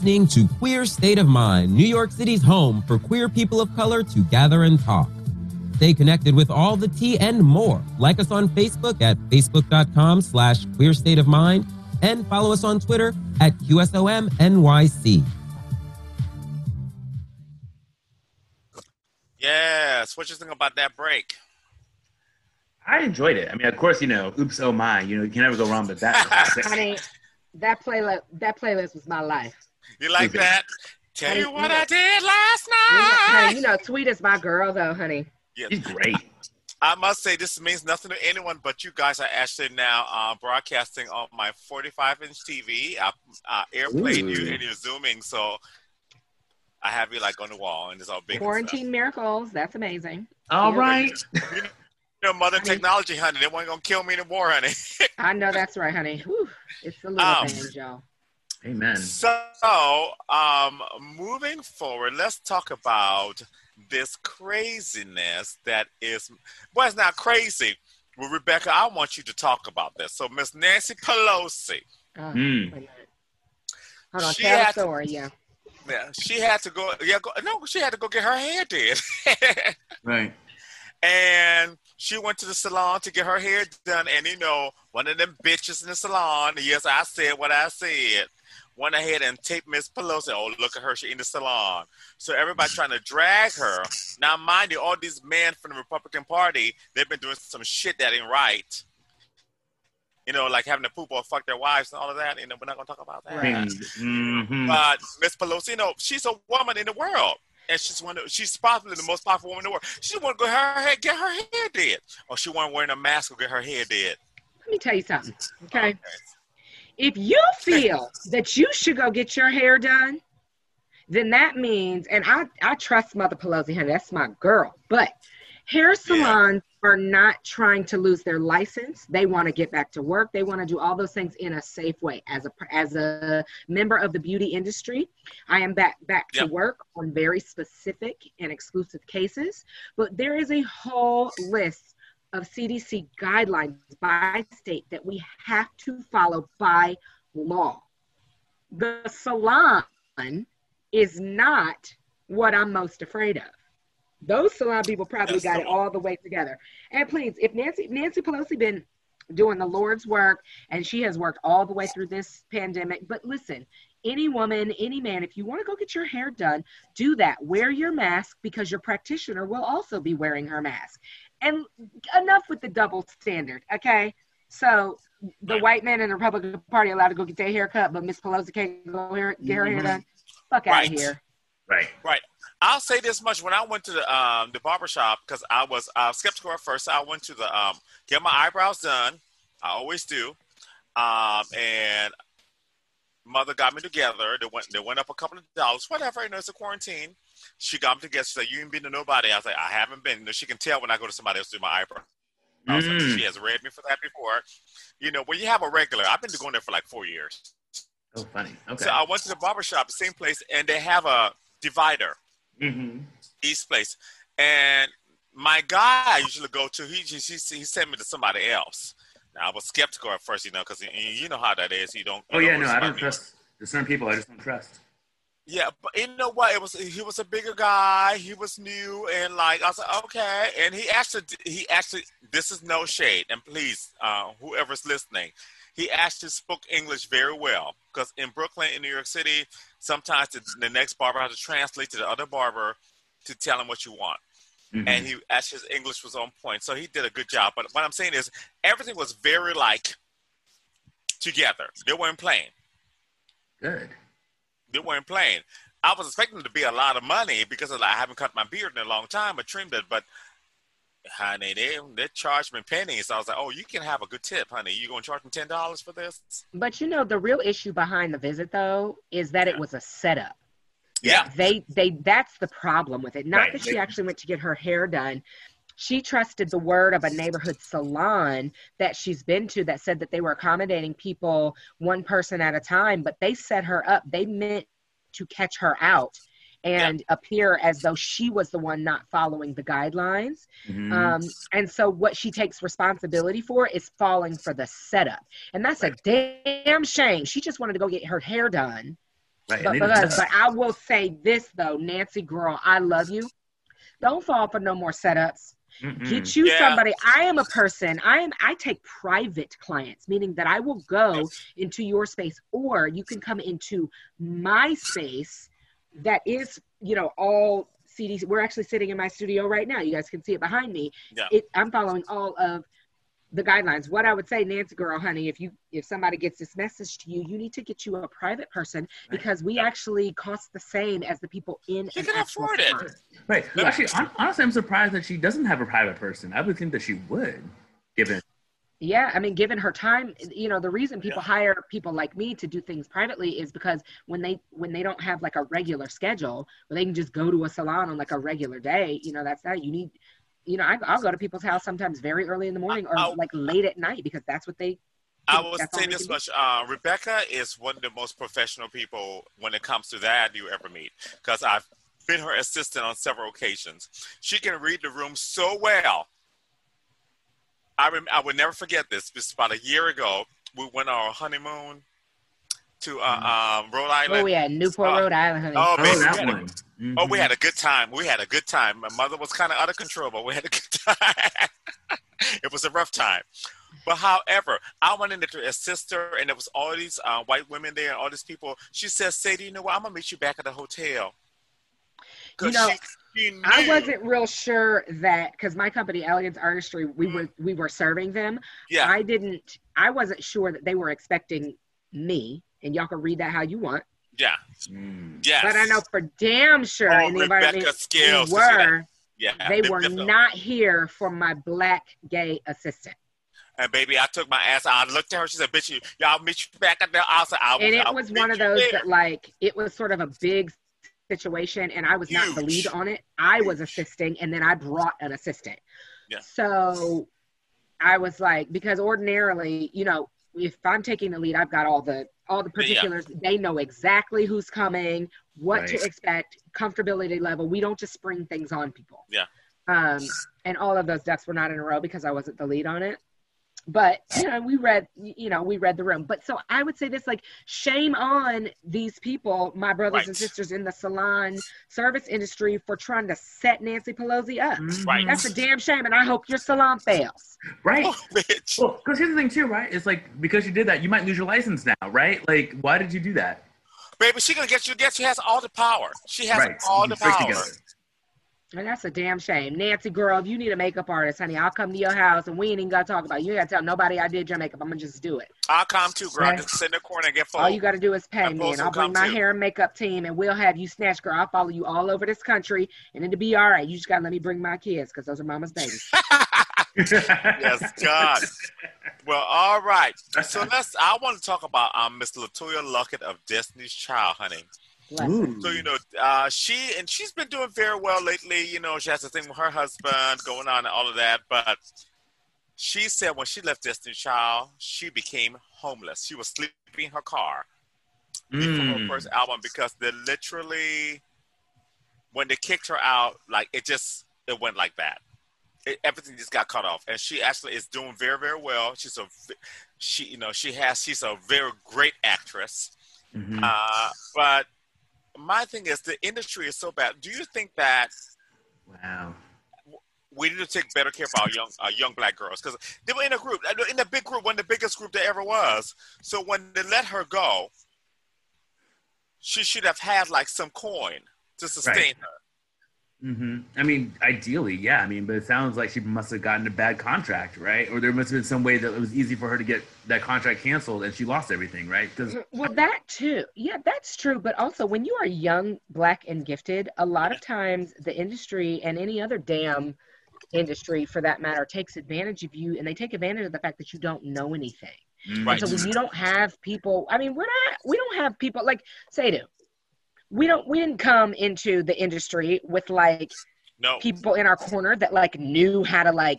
Listening to Queer State of Mind, New York City's home for queer people of color to gather and talk. Stay connected with all the tea and more. Like us on Facebook at facebook.com slash queer state of mind and follow us on Twitter at QSOMNYC. Yes. What you think about that break? I enjoyed it. I mean, of course, you know, oops, oh my, you know, you can never go wrong with that. Honey, that playlist that playlist was my life. You like that? Tell Honey, you what you know- I did last You know, honey, night. you know, Tweet is my girl though, honey. Yeah, He's great. I must say this means nothing to anyone, but you guys are actually now uh, broadcasting on my 45 inch TV. I uh, airplayed you and you're zooming, so I have you like on the wall and it's all big. Quarantine miracles. That's amazing. All Yeah. right. You know, mother Honey. technology, honey. They weren't gonna kill me anymore, honey. I know that's right, honey. Whew, it's the little Um, things, y'all. Amen. So, um, moving forward, let's talk about this craziness that is. Well, it's not crazy. Well, Rebecca, I want you to talk about this. So, Miss Nancy Pelosi, Oh, Mm. wait a minute. Hold on, She tell the had to- story. Yeah. yeah, she had to go. Yeah, go, no, she had to go get her hair did, Right. and she went to the salon to get her hair done. And you know, one of them bitches in the salon. Yes, I said what I said. Went ahead and taped Miss Pelosi. Oh, look at her. She in the salon. So everybody trying to drag her. Now, mind you, all these men from the Republican Party, they've been doing some shit that ain't right. You know, like having to poop or fuck their wives and all of that. And we're not gonna talk about that. Right. Mm-hmm. But Miss Pelosi, you know, she's a woman in the world. And she's one of, she's probably the most powerful woman in the world. She want to go her hair, get her hair did. Or she want wearing a mask or get her hair did. Let me tell you something. Okay. If you feel that you should go get your hair done, then that means, and I, I trust Mother Pelosi, honey, that's my girl. But hair salons are not trying to lose their license. They want to get back to work. They want to do all those things in a safe way. As a as a member of the beauty industry, I am back back to work on very specific and exclusive cases. But there is a whole list of CDC guidelines by state that we have to follow by law. The salon is not what I'm most afraid of. Those salon people probably That's got the it all the way together. And please, if Nancy Nancy Pelosi been doing the Lord's work and she has worked all the way through this pandemic, but listen, any woman, any man, if you want to go get your hair done, do that. Wear your mask because your practitioner will also be wearing her mask. And enough with the double standard, okay? So the white man in the Republican Party allowed to go get their haircut, but Miss Pelosi can't go here, get her hair Mhm. done. Fuck out Right. of here. Right. Right. I'll say this much: when I went to the um, the barber shop, because I was uh, skeptical at first, I went to the um, get my eyebrows done. I always do, um, and mother got me together. They went they went up a couple of dollars, whatever. You know, it's a quarantine. She got me together. She said, "You ain't been to nobody." I was like, "I haven't been." You know, she can tell when I go to somebody else to do my eyebrow. Was like, Mm. she has read me for that before. You know, when you have a regular, I've been going there for like four years. Oh, funny. Okay. So I went to the barber shop, the same place, and they have a divider mm-hmm. East Place, and my guy I usually go to, he he, he sent me to somebody else. Now I was skeptical at first, you know, because you know how that is. You don't. Oh you yeah, don't no, I don't trust. There's certain people I just don't trust. Yeah, but you know what? It was he was a bigger guy. He was new, and like I was like, okay. And he actually he actually this is no shade, and please, uh, whoever's listening, he actually spoke English very well. Because in Brooklyn, in New York City, sometimes the, the next barber has to translate to the other barber to tell him what you want. Mhm. and he actually his English was on point, so he did a good job. But what I'm saying is everything was very like together. They weren't playing. Good. They weren't playing. I was expecting it to be a lot of money because of, like, I haven't cut my beard in a long time, but trimmed it. But honey, they they charged me pennies. So I was like, oh, you can have a good tip, honey. You gonna charge me ten dollars for this? But you know, the real issue behind the visit though is that it was a setup. Yeah, They they that's the problem with it. Not Right. that she actually went to get her hair done. She trusted the word of a neighborhood salon that she's been to that said that they were accommodating people one person at a time, but they set her up. They meant to catch her out and appear as though she was the one not following the guidelines. Mhm. Um, and so what she takes responsibility for is falling for the setup. And that's a damn shame. She just wanted to go get her hair done Right. But, and they but, just- but I will say this though, Nancy girl, I love you. Don't fall for no more setups. Mm-mm. Get you Yeah. somebody. I am a person. I am. I take private clients, meaning that I will go into your space, or you can come into my space. That is, you know, all CDC. We're actually sitting in my studio right now. You guys can see it behind me. Yeah. It, I'm following all of the guidelines. What I would say, Nancy girl, honey, if you if somebody gets this message to you, you need to get you a private person because we actually cost the same as the people in You can afford it. salon. Right. Yeah. Actually, honestly, I'm surprised that she doesn't have a private person. I would think that she would, given. Yeah, I mean, given her time, you know, the reason people hire people like me to do things privately is because when they when they don't have like a regular schedule, where they can just go to a salon on like a regular day, you know, that's that. You need, you know, I, I'll go to people's house sometimes very early in the morning or I'll- like late at night because that's what they. I will say this much: uh, Rebecca is one of the most professional people when it comes to that you ever meet. Because I've been her assistant on several occasions. She can read the room so well. I rem- I would never forget this. This is about a year ago. We went on our honeymoon to uh, um, Rhode Island. Oh yeah, Newport, Uh, Rhode Island, honey. Oh, Oh, baby, that we had a- one. Oh, we had a good time. We had a good time. My mother was kind of out of control, but we had a good time. it was a rough time. But however, I went in there to assist her, and there was all these uh, white women there and all these people. She says, Sadie, you know what? I'm going to meet you back at the hotel." You know, she, she. I wasn't real sure that because my company, Elegance Artistry, we were we were serving them. Yeah. I didn't. I wasn't sure that they were expecting me, and y'all can read that how you want. yeah. Mm. Yes. But I know for damn sure Oh, in the Rebecca environment Scales. we to see that. were, Yeah. they Big were difference. not here for my black gay assistant. And baby, I took my ass. I looked at her. She said, "Bitch, you, y'all meet you back at the house." I will, And it I will was one of those there. that like it was sort of a big situation and I was not the lead on it. I was assisting and then I brought an assistant. Yeah. So I was like, because ordinarily, you know, if I'm taking the lead, I've got all the all the Yeah. particulars. They know exactly who's coming, what to expect, comfortability level. We don't just spring things on people. Yeah. Um, and all of those ducks were not in a row because I wasn't the lead on it. But you know, we read, you know, we read the room. But so I would say this: like, shame on these people, my brothers and sisters in the salon service industry, for trying to set Nancy Pelosi up. Right. That's a damn shame, and I hope your salon fails. Right. Oh. Well, because here's the thing too, right? It's like because you did that, you might lose your license now, right? Like, why did you do that? Baby, she gonna get you. Get she has all the power. She has right. all the stick power. Together. And that's a damn shame. Nancy, girl, if you need a makeup artist, honey, I'll come to your house and we ain't even gotta talk about it. You ain't gotta tell nobody I did your makeup. I'm gonna just do it. I'll come too, girl. Right. Just sit in the corner and get full. All you gotta do is pay And me, and I'll bring my too. hair and makeup team, and we'll have you snatch, girl. I'll follow you all over this country, and it'll be all right. You just gotta let me bring my kids, cause those are mama's babies. yes, God. Well, all right. So let's. I want to talk about um Miss LeToya Luckett of Destiny's Child, honey. Bless her. Ooh. So you know, uh, she and she's been doing very well lately. You know, she has a thing with her husband going on and all of that. But she said when she left Destiny's Child, she became homeless. She was sleeping in her car before her Mm. first album because they literally, when they kicked her out, like it just it went like that. It, everything just got cut off, and she actually is doing very very well. She's a she you know she has she's a very great actress. Mhm. Uh, but my thing is the industry is so bad. Do you think that wow. we need to take better care of our young uh, young black girls because they were in a group, uh, in a big group, one of the biggest group there ever was. So when they let her go, she should have had like some coin to sustain Right. her. Hmm I mean, ideally, yeah. I mean, but it sounds like she must have gotten a bad contract, right? Or there must have been some way that it was easy for her to get that contract canceled, and she lost everything, right? Because Well, that too. Yeah, that's true. But also, when you are young, black, and gifted, a lot of times the industry and any other damn industry for that matter takes advantage of you and they take advantage of the fact that you don't know anything. Right. And so when you don't have people, I mean, we're not, we don't have people like say do. We don't, we didn't come into the industry with like No, people in our corner that like knew how to like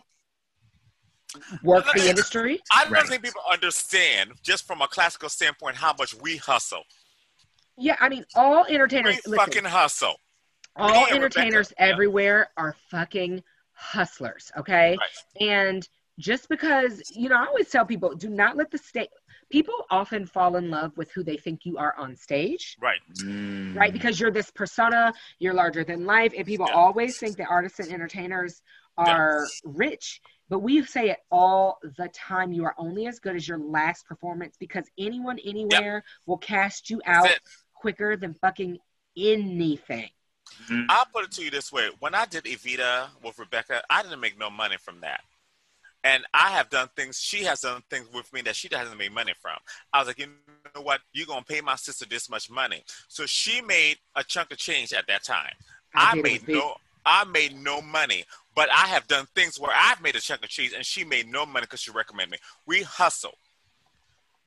work the industry. I don't Right. think people understand just from a classical standpoint how much we hustle. Yeah, I mean, all We entertainers, listen, fucking hustle. all Me entertainers Rebecca, yeah. everywhere are fucking hustlers okay Right. and just because you know i always tell people do not let the state people often fall in love with who they think you are on stage, Right. Mm. right? Because you're this persona, you're larger than life, and people Yeah. always think that artists and entertainers are rich. But we say it all the time. You are only as good as your last performance because anyone anywhere will cast you out quicker than fucking anything. I'll put it to you this way: when I did Evita with Rebecca, I didn't make no money from that. And I have done things. She has done things with me that she doesn't make money from. I was like, you know what? You're gonna pay my sister this much money. So she made a chunk of change at that time. I I, made no. I made no money, but I have done things where I've made a chunk of cheese and she made no money because she recommended me. We hustle,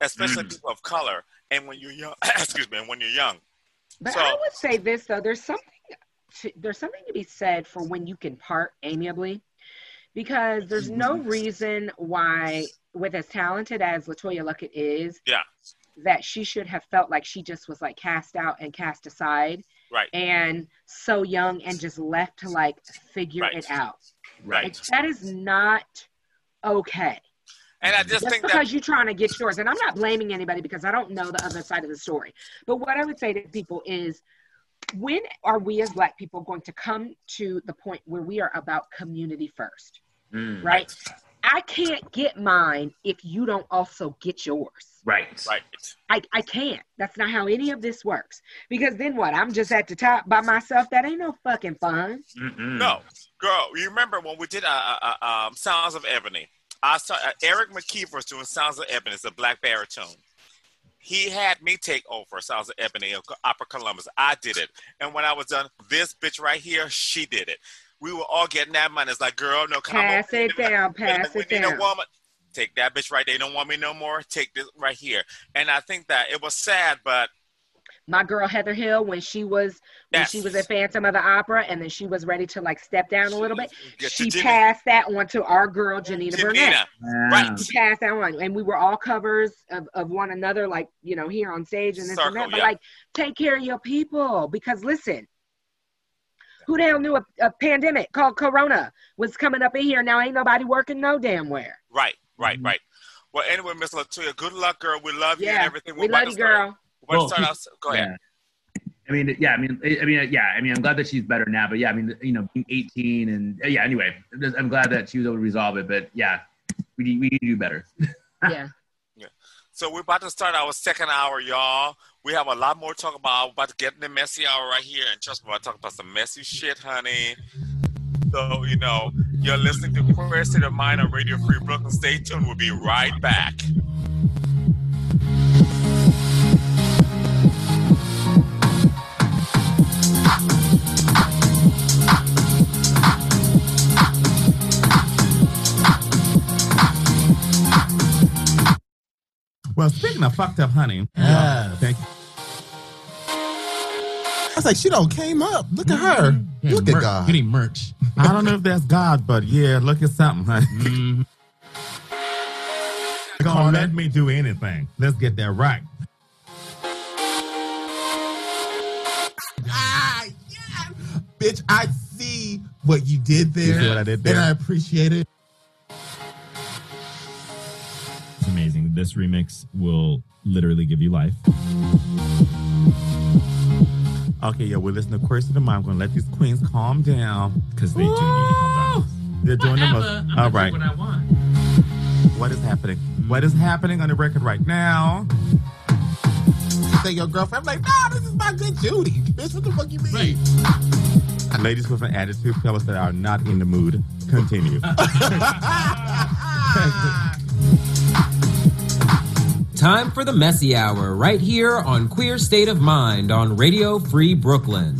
especially Mm. people of color. And when you're young, excuse me, and when you're young, But So- I would say this though: there's something, to, there's something to be said for when you can part amiably, because there's no reason why, with as talented as LeToya Luckett is, Yeah. that she should have felt like she just was like cast out and cast aside, right, and so young and just left to like figure Right. it out. right. Like, that is not okay. And I just Just think that because you're trying to get yours. And I'm not blaming anybody because I don't know the other side of the story. But what I would say to people is when are we as black people going to come to the point where we are about community first? Mm. Right? I can't get mine if you don't also get yours. Right. right. I, I can't. That's not how any of this works. Because then what? I'm just at the top by myself. That ain't no fucking fun. Mm-mm. No, girl, you remember when we did uh, uh, uh, um, Sounds of Ebony? I saw uh, Eric McKeever was doing Sounds of Ebony. It's a black baritone. He had me take over Sounds of Ebony of Opera Columbus. I did it, and when I was done, this bitch right here, she did it. We were all getting that money. It's like, girl, no, come Pass on. it down, pass we it down. a woman. Take that bitch right there. They don't want me no more. Take this right here. And I think that it was sad, but my girl Heather Hill when she was when she was at Phantom of the Opera and then she was ready to like step down a little bit. She Jenny- passed that on to our girl Janina, Burnett. Wow. Right. She passed that on, and we were all covers of, of one another, like you know, here on stage and this and that. But yeah. like, take care of your people because listen, who the hell knew a, a pandemic called Corona was coming up in here? Now ain't nobody working no damn where. Right, right, mm-hmm. right. Well, anyway, Miss LeToya, good luck, girl. We love you and Yeah, everything. we We're about love you, start- girl. We're Well, start oh, out. Go ahead. Yeah. I mean, yeah, I mean, I I mean, yeah, I mean, I'm glad that she's better now, but yeah, I mean, you know, being 18 and yeah, anyway, I'm glad that she was able to resolve it, but yeah, we need, we need to do better. yeah. Yeah. So we're about to start our second hour, y'all. We have a lot more to talk about. We're about to get in the messy hour right here, and trust me, we're talk about some messy shit, honey. So you know, you're listening to Queer State of Mind on Radio Free Brooklyn. Stay tuned. We'll be right back. Well, speaking of fucked up honey, Yes. thank you. I was like, she don't came up. Look at her. Look at God. Getting merch. I don't know if that's God, but yeah, look at something, honey. Mhm. Gonna let me do anything. Let's get that right. Ah, yes. Bitch, I see what you did there. see what I did there? And I appreciate it. It's amazing. This remix will literally give you life. Okay, yeah, we're listening to Queer State of Mind. I'm gonna let these queens calm down because they do need to calm down. They're doing the most. I'm All right. what I want. What is happening? What is happening on the record right now? Say your girlfriend. I'm like, nah, this is my good Judy. Bitch, what the fuck you mean? Right. Ladies with an attitude, fellas that are not in the mood. Continue. Time for the messy hour right here on Queer State of Mind on Radio Free Brooklyn.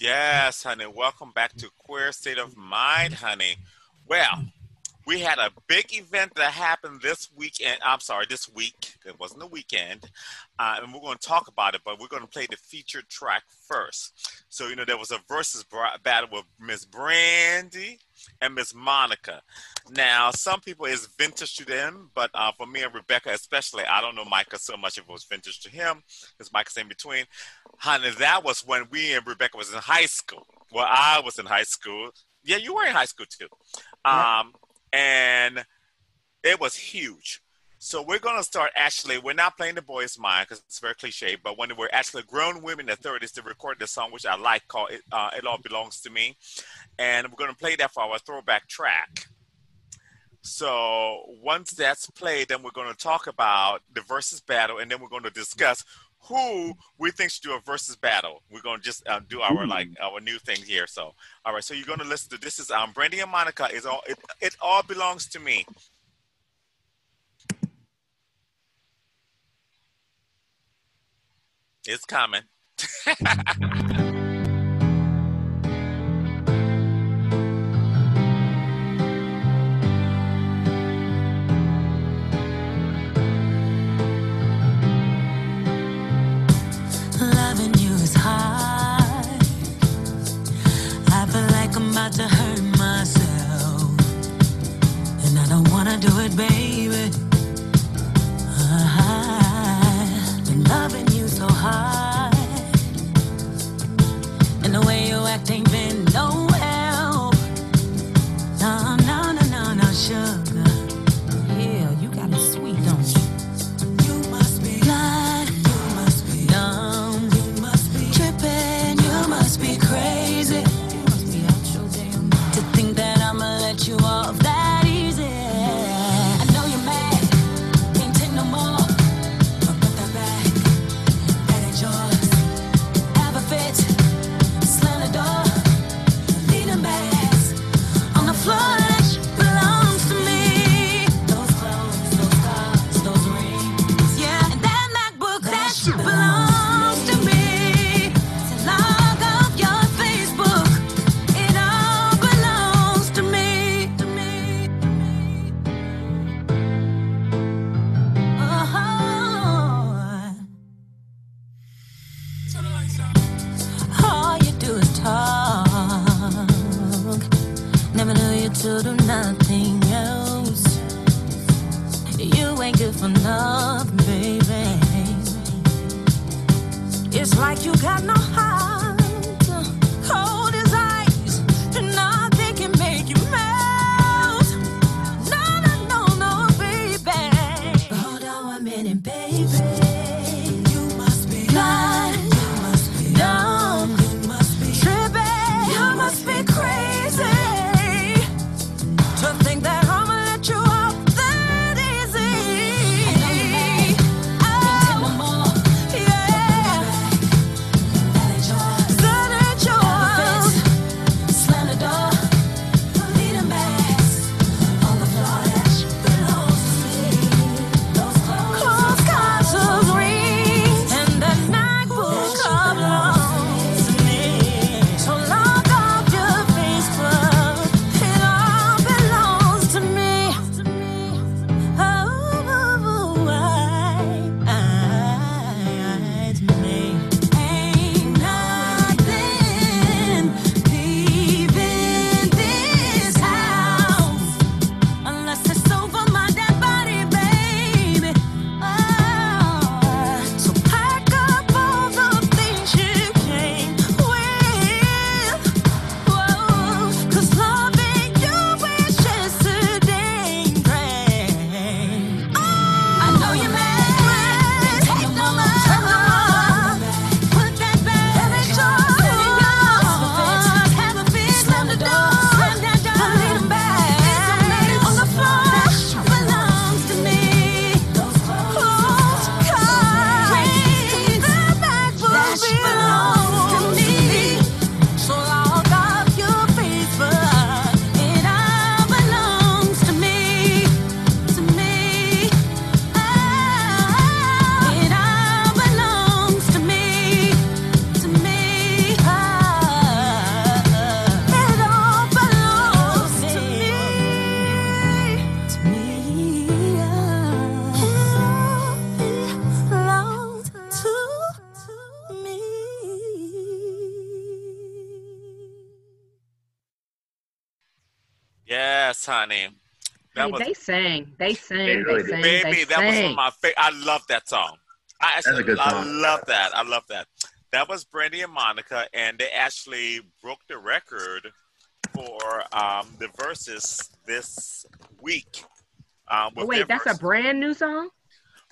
Yes, honey. Welcome back to Queer State of Mind, honey. Well, we had a big event that happened this weekend. I'm sorry, this week. It wasn't a weekend. Uh, and we're going to talk about it, but we're going to play the featured track first. So, you know, there was a versus battle with Miss Brandy and Miss Monica. Now, some people is vintage to them, but uh, for me and Rebecca especially, I don't know Micah so much if it was vintage to him, because Micah's in between. Honey, that was when we and Rebecca was in high school. Well, I was in high school. Yeah, you were in high school too. Um, yeah and it was huge. So we're gonna start actually. We're not playing the boy's mind because it's very cliche. But when we're actually grown women in the 30s to record the song, which I like, called it, uh, "It All Belongs to Me," and we're gonna play that for our throwback track. So once that's played, then we're gonna talk about the versus battle, and then we're gonna discuss who we think should do a versus battle. We're gonna just uh, do our Ooh. like our new thing here. So, all right. So you're gonna listen to this is um Brandy and Monica is all it, it all belongs to me. It's coming. baby. I've been loving you so hard, and the way you're acting. for nothing, baby. It's like you got no heart. sang. They sang. They, really they sang. Baby, they that sang. was my favorite. I love that song. I actually, That's a good song. I love that. I love that. That was Brandy and Monica, and they actually broke the record for um, the verses this week. Um, oh, wait, that's verse. a brand new song.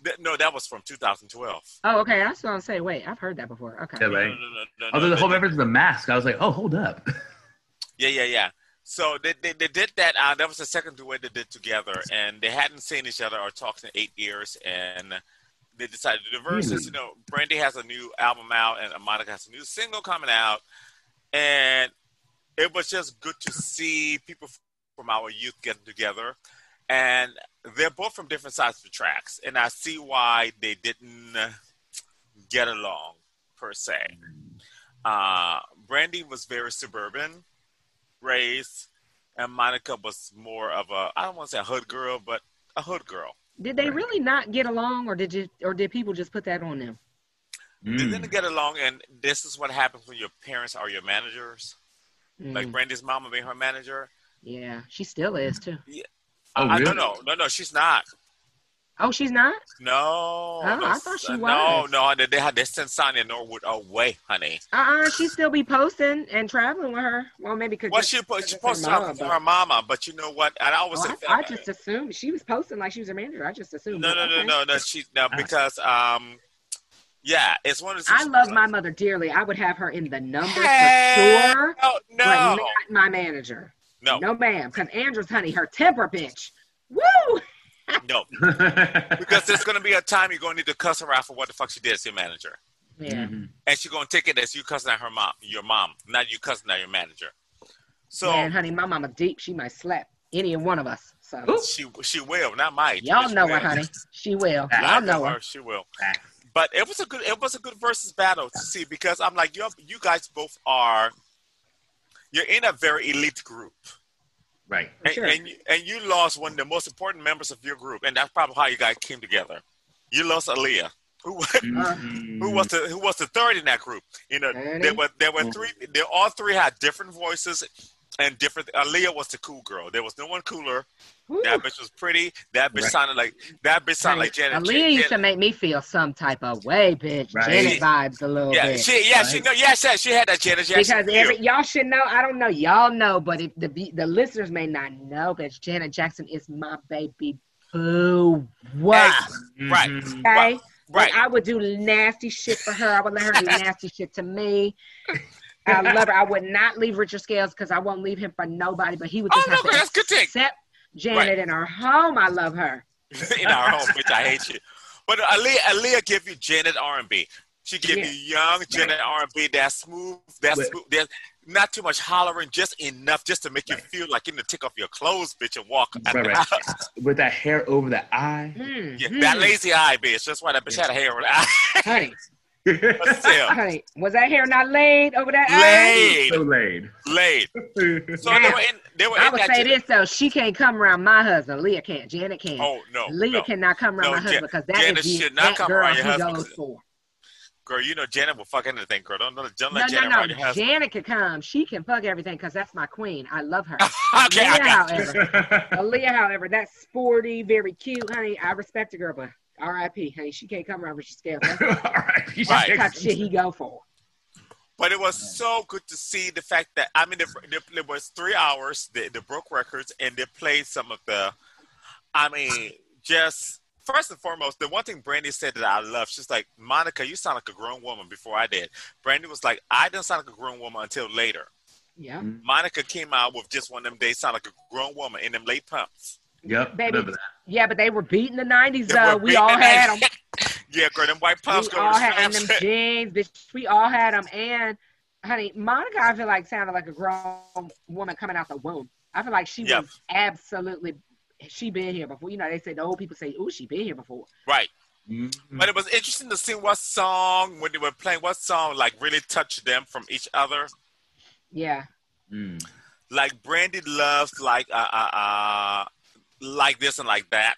Th- no, that was from 2012. Oh, okay. I was gonna say, Wait, I've heard that before. Okay. Yeah, no, no, no, no, Although the whole reference is a mask, I was like, oh, hold up. yeah, yeah, yeah. So they, they, they did that. Uh, that was the second duet they did together, and they hadn't seen each other or talked in eight years, and they decided to do verses. You know, Brandy has a new album out, and Monica has a new single coming out, and it was just good to see people from our youth getting together, and they're both from different sides of the tracks, and I see why they didn't get along per se. Uh, Brandy was very suburban raised, and Monica was more of a I don't want to say a hood girl, but a hood girl. Did they really not get along, or did you, or did people just put that on them? They Mm. didn't get along, and this is what happens when your parents are your managers. Like Mm, Brandy's mama being her manager. yeah, she still is too. Oh, I, I really? don't know. No, no, she's not. Oh, she's not. No. Oh, no, I thought she no, was. No, they, they had they sent Sonja Norwood away, honey. Uh, uh she still be posting and traveling with her. Well, maybe because Well, she she posted her, her mama, but you know what? And I always Oh, I, I just assumed she was posting like she was her manager. I just assumed. no, no, no, Okay. no, no. She no because um, yeah, it's one of the. I love my mother dearly. I would have her in the number Hey, for sure, no, but no, not my manager. no, No, ma'am. Because Andrew's honey, her temper bitch. Woo! No. because there's gonna be a time you're gonna need to cuss her out for what the fuck she did as your manager, Yeah. Mhm. and she's gonna take it as you cussing at her mom, your mom, not you cussing at your manager. So Man, honey, my mama deep. She might slap any one of us. So she she will, not might. y'all know her, honey. She will. I Y'all know know her. She will. But it was a good it was a good versus battle to see because I'm like you you guys both are you're in a very elite group. Right. And, sure. and, you, and you lost one of the most important members of your group, and that's probably how you guys came together. You lost Aaliyah, who was Mhm. who was the who was the third in that group. You know, Thirty? there were there were three. They all three had different voices and different. Aaliyah was the cool girl. There was no one cooler. Woo. That bitch was pretty. That bitch Right. sounded like that bitch sounded like Janet. Aaliyah used to make me feel some type of way, bitch. Right. Janet vibes a little yeah, bit. she yeah she no yeah she, she had that Janet Jackson. because every y'all should know. I don't know. Y'all know, but if the the listeners may not know, bitch, Janet Jackson is my baby boo. What? Right. Mhm. Okay. right. Like, I would do nasty shit for her. I would let her do nasty shit to me. I love her. I would not leave Richard Scales because I won't leave him for nobody. But he would Oh just no, to that's good thing. accept Janet Right. in our home. I love her. in our home, bitch. I hate you. But Aaliyah, Aaliyah give you Janet R&B. She give Yeah. you young Janet R&B. That smooth. That's Right. smooth. There's not too much hollering, just enough, just to make you feel like you need to take off your clothes, bitch, and walk. out Right, the right. With that hair over the eye. Mm, Yeah, mm. that lazy eye, bitch. That's why that bitch had a hair over the eye. honey, But still, honey, was that hair not laid over that eye? laid, so laid. laid. So they were in. They were I in would that. say this though: she can't come around my husband. Leah can't. Janet can't. Oh no, Leah no. cannot come around No, my Jan- husband because that Janet is should not that come girl around your husband. goes for. girl. You know Janet will fuck anything, girl. Don't, don't, don't No, let no, Janet no. around your husband. Janet could come. She can fuck everything because that's my queen. I love her. okay, I Aaliyah, got however, Aaliyah, however, that's sporty, very cute, honey. I respect the girl, but R.I.P. Honey, she can't come around Richard Scales. That's All right. the type of shit he go for. But it was so good to see the fact that I mean, it was three hours. They, they broke records and they played some of the. I mean, just first and foremost, the one thing Brandy said that I love, she's like, Monica, you sound like a grown woman before I did. Brandy was like, I didn't sound like a grown woman until later. Yeah. Monica came out with just one of them days sound like a grown woman in them late pumps. Yep. Baby, remember that. Yeah, but they were beating the 90s, They though. We all the had 90s. them. yeah, girl, them white pumps We go all to had them jeans, bitch. We all had them. And, honey, Monica, I feel like sounded like a grown woman coming out the womb. I feel like she Yep. was absolutely, she been here before. You know, they say, the old people say, oh, she been here before. Right. Mhm. But it was interesting to see what song, when they were playing, what song like really touched them from each other. Yeah. Mm. like Brandy loves like uh uh uh like this and like that.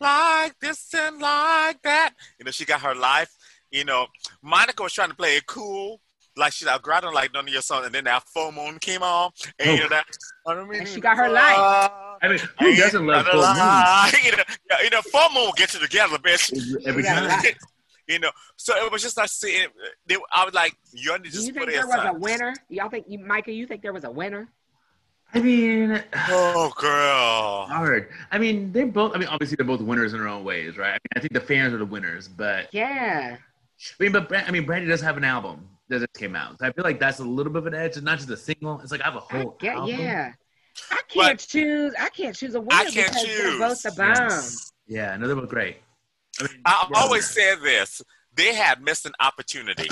Like this and like that. You know, she got her life. You know, Monica was trying to play it cool. Like she like grinding like none of your songs, and then that full moon came on, and you know that. I mean And she got her life. I mean, who doesn't love full moon? you know, yeah, you know, full moon will get you together, bitch. Every She got her time. you know, so it was just like seeing. They, I was like, you need to Do just you put think it there was a winner? Y'all think, you, Micah, you think there was a winner? I mean, Oh, girl. hard. I mean, they're both. I mean, obviously they're both winners in their own ways, right? I, mean, I think the fans are the winners, but Yeah. I mean, but I mean, Brandy does have an album that just came out. So I feel like that's a little bit of an edge. It's not just a single. It's like I have a whole get, album. yeah. I can't choose. I can't choose a winner I can't because they're both the choose. bomb. Yeah, no, they're both great. I mean, I yeah. always said this. They had missed an opportunity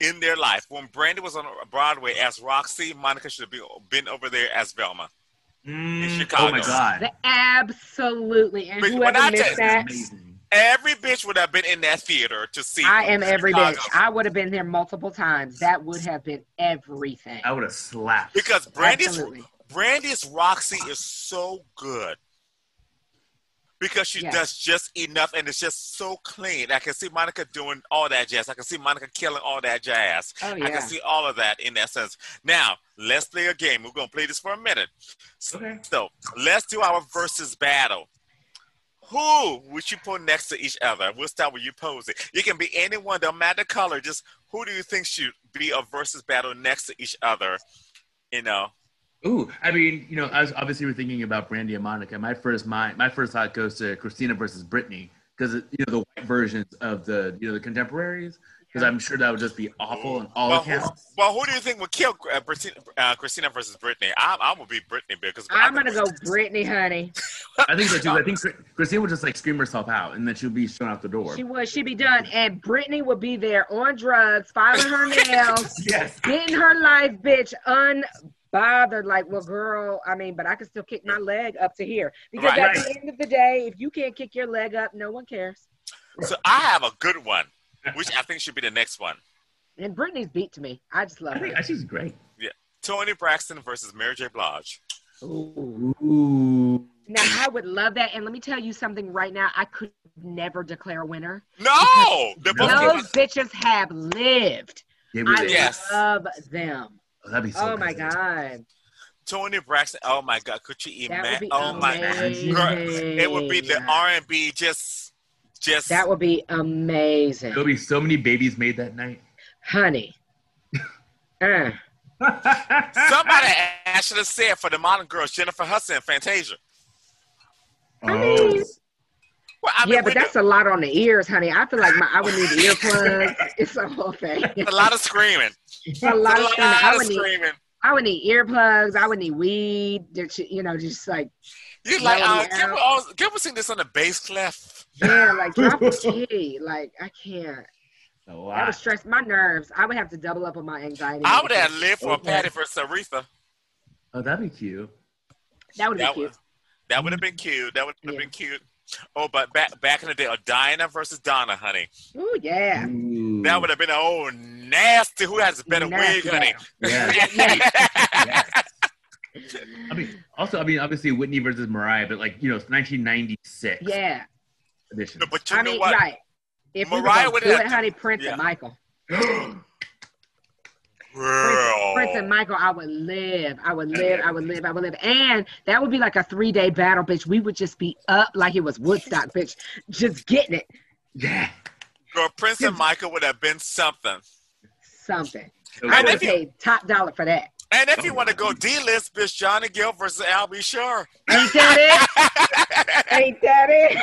in their life. When Brandy was on Broadway as Roxy, Monica should have been, been over there as Velma. Mm, Chicago. Oh my god, The, absolutely. And But when whoever missed tell- that. Every bitch would have been in that theater to see. I am every Chicago. bitch. I would have been there multiple times. That would have been everything. I would have slapped. Because Brandy's Absolutely. Brandy's Roxy is so good. Because she Yes. does just enough and it's just so clean. I can see Monica doing all that jazz. I can see Monica killing all that jazz. Oh I can see all of that in that sense. Now, let's play a game. We're going to play this for a minute. Okay. So, let's do our versus battle. Who would you put next to each other? We'll start with you posing. You can be anyone, don't matter the color. Just who do you think should be a versus battle next to each other? You know, Ooh, I mean, you know, I was obviously we're thinking about Brandy and Monica. My first mind, my first thought goes to Christina versus Britney because you know the white versions of the you know the contemporaries. Because I'm sure that would just be awful and all well, who, accounts. well, who do you think would kill uh, Christina, uh, Christina versus Britney? I'm, I'm gonna be Britney because I'm gonna go Britney, honey. I think so too. I think Christina would just like scream herself out and then she'll be shown out the door. She would. She'd be done, and Britney would be there on drugs, filing her nails, yes. getting her life, bitch, unbothered. Like, well, girl, I mean, but I can still kick my leg up to here because Right. at the end of the day, if you can't kick your leg up, no one cares. So I have a good one, which I think should be the next one. And Britney's beat to me. I just love I think her. she's great. Yeah Toni Braxton versus Mary J. Blige. Ooh. Ooh. Now I would love that. And let me tell you something right now. I could never declare a winner. No, both No. Those bitches have lived. Yeah, I. Yes. love them. Oh, that'd be so oh my good. god. Toni Braxton. Oh my God, could you That imagine? Oh my, God, it would be the R and B. Just, just. That would be amazing. There'll be so many babies made that night. Honey. Uh, Somebody actually said for the modern girls, Jennifer Hudson, and Fantasia. I mean, Well, I mean, yeah, but we that's a lot on the ears, honey. I feel like my, I would need earplugs. It's a whole thing. do a lot of screaming. It's a lot a of screaming. I lot of would need screaming. I would need earplugs. I would need weed. You know, just like You like, Melody uh, can, we, out. oh, sing this on the bass clef? yeah, like drop the key. Like I can't. A That would stress my nerves. I would have to double up on my anxiety. I would have lived for Okay. Patti for Aretha. Oh, that'd be cute. That would be cute. that would have been cute. That would have Yeah. been cute. Oh, but back back in the day, Diana versus Donna, honey. Ooh yeah. Ooh. That would have been a oh nasty. Who has a better Nasty wig, honey? Yeah. I mean, also, I mean, obviously Whitney versus Mariah, but like you know, it's 1996 Yeah. No, edition. but you I know mean, what? right. If we Mariah were would gonna do have it, honey, Prince yeah. and Michael. Girl. Prince and Michael, I would live. I would live. I would live. I would live. And that would be like a three day battle, bitch. We would just be up like it was Woodstock, bitch. Just getting it. yeah. Girl, Prince and Michael would have been something. Something. So I would if have you- paid top dollar for that. And if you want to go D-list, bitch, Johnny Gill versus Al B. Sure. Ain't that it? Ain't that it?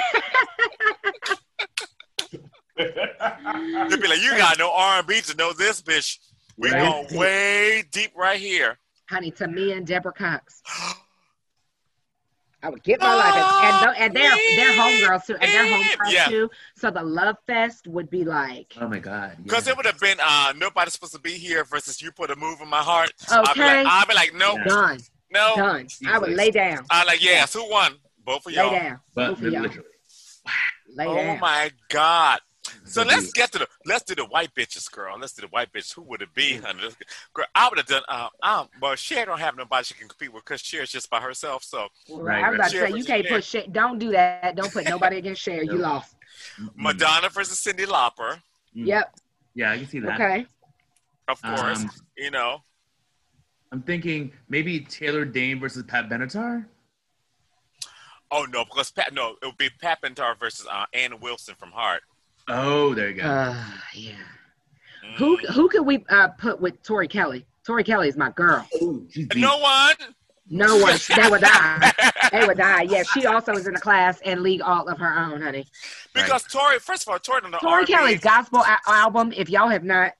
They'd be like, you got no R&B to know this, bitch. We Right. going way deep right here. Honey, Tamia and Deborah Cox. I would get my life. And, and, and they're, they're homegirls too. And they're homegirls Yeah. too. So the love fest would be like, Oh my God. Because yeah. it would have been uh, nobody's supposed to be here versus you put a move in my heart. I'd be Okay. like, I'd be like no, done, no. done. I would lay down. I'm like, yes, who won? Both of y'all. Lay down. but Both of y'all. literally. Lay Oh down. my God. So Would let's get to the let's do the white bitches, girl. Let's do the white bitches. Who would it be, honey? Girl, I would have done. Um, um, well, Cher don't have nobody she can compete with because Cher's just by herself. So Right, Right, I was about to say you can't put shit. Don't do that. Don't put nobody against Cher. You lost. Madonna versus Cyndi Lauper, Mm. Yep. Yeah, I can see that. Okay. of course. Um, you know, I'm thinking maybe Taylor Dayne versus Pat Benatar. oh no, because Pat, no, it would be Pat Benatar versus uh, Ann Wilson from Heart. Oh, there you go. Uh, yeah. Mm. Who who could we uh, put with Tori Kelly? Tori Kelly is my girl. Ooh. No one. No one. They would die. They would die. Yes, she also is in a class and league all of her own, honey. Because Tori, first of all, Tori on the Tori R&B, Kelly's gospel a- album. If y'all have not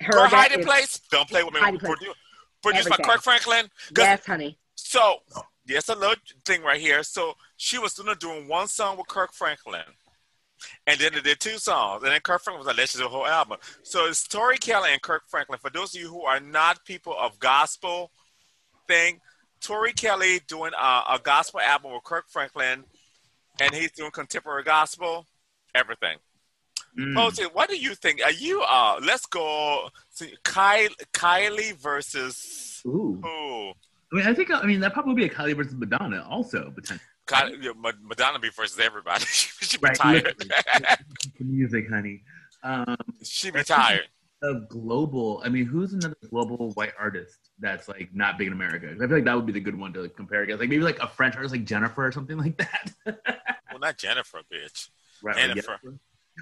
heard Girl, that, hiding is- place. Don't play with me. Hiding Place. Produ- Produced by Kirk Franklin. Yes, honey. So, yes, a little thing right here. So she was doing doing one song with Kirk Franklin, and then they did two songs, and then Kirk Franklin was like, "Let's just do a whole album." So it's Tori Kelly and Kirk Franklin. For those of you who are not people of gospel thing, Tori Kelly doing a, a gospel album with Kirk Franklin, and he's doing contemporary gospel, everything. Mm. Posey, what do you think? Are you uh? Let's go. See, Kylie, Kylie versus Ooh. who? I mean, I think I mean that probably be a Kylie versus Madonna also potentially. Ma- Madonna be versus everybody. she be Right, tired. Music, honey. Um, she be tired. of global. I mean, who's another global white artist that's like not big in America? I feel like that would be the good one to like, compare against. Like maybe like a French artist like Jennifer or something like that. Well, not Jennifer, bitch. right. Jennifer.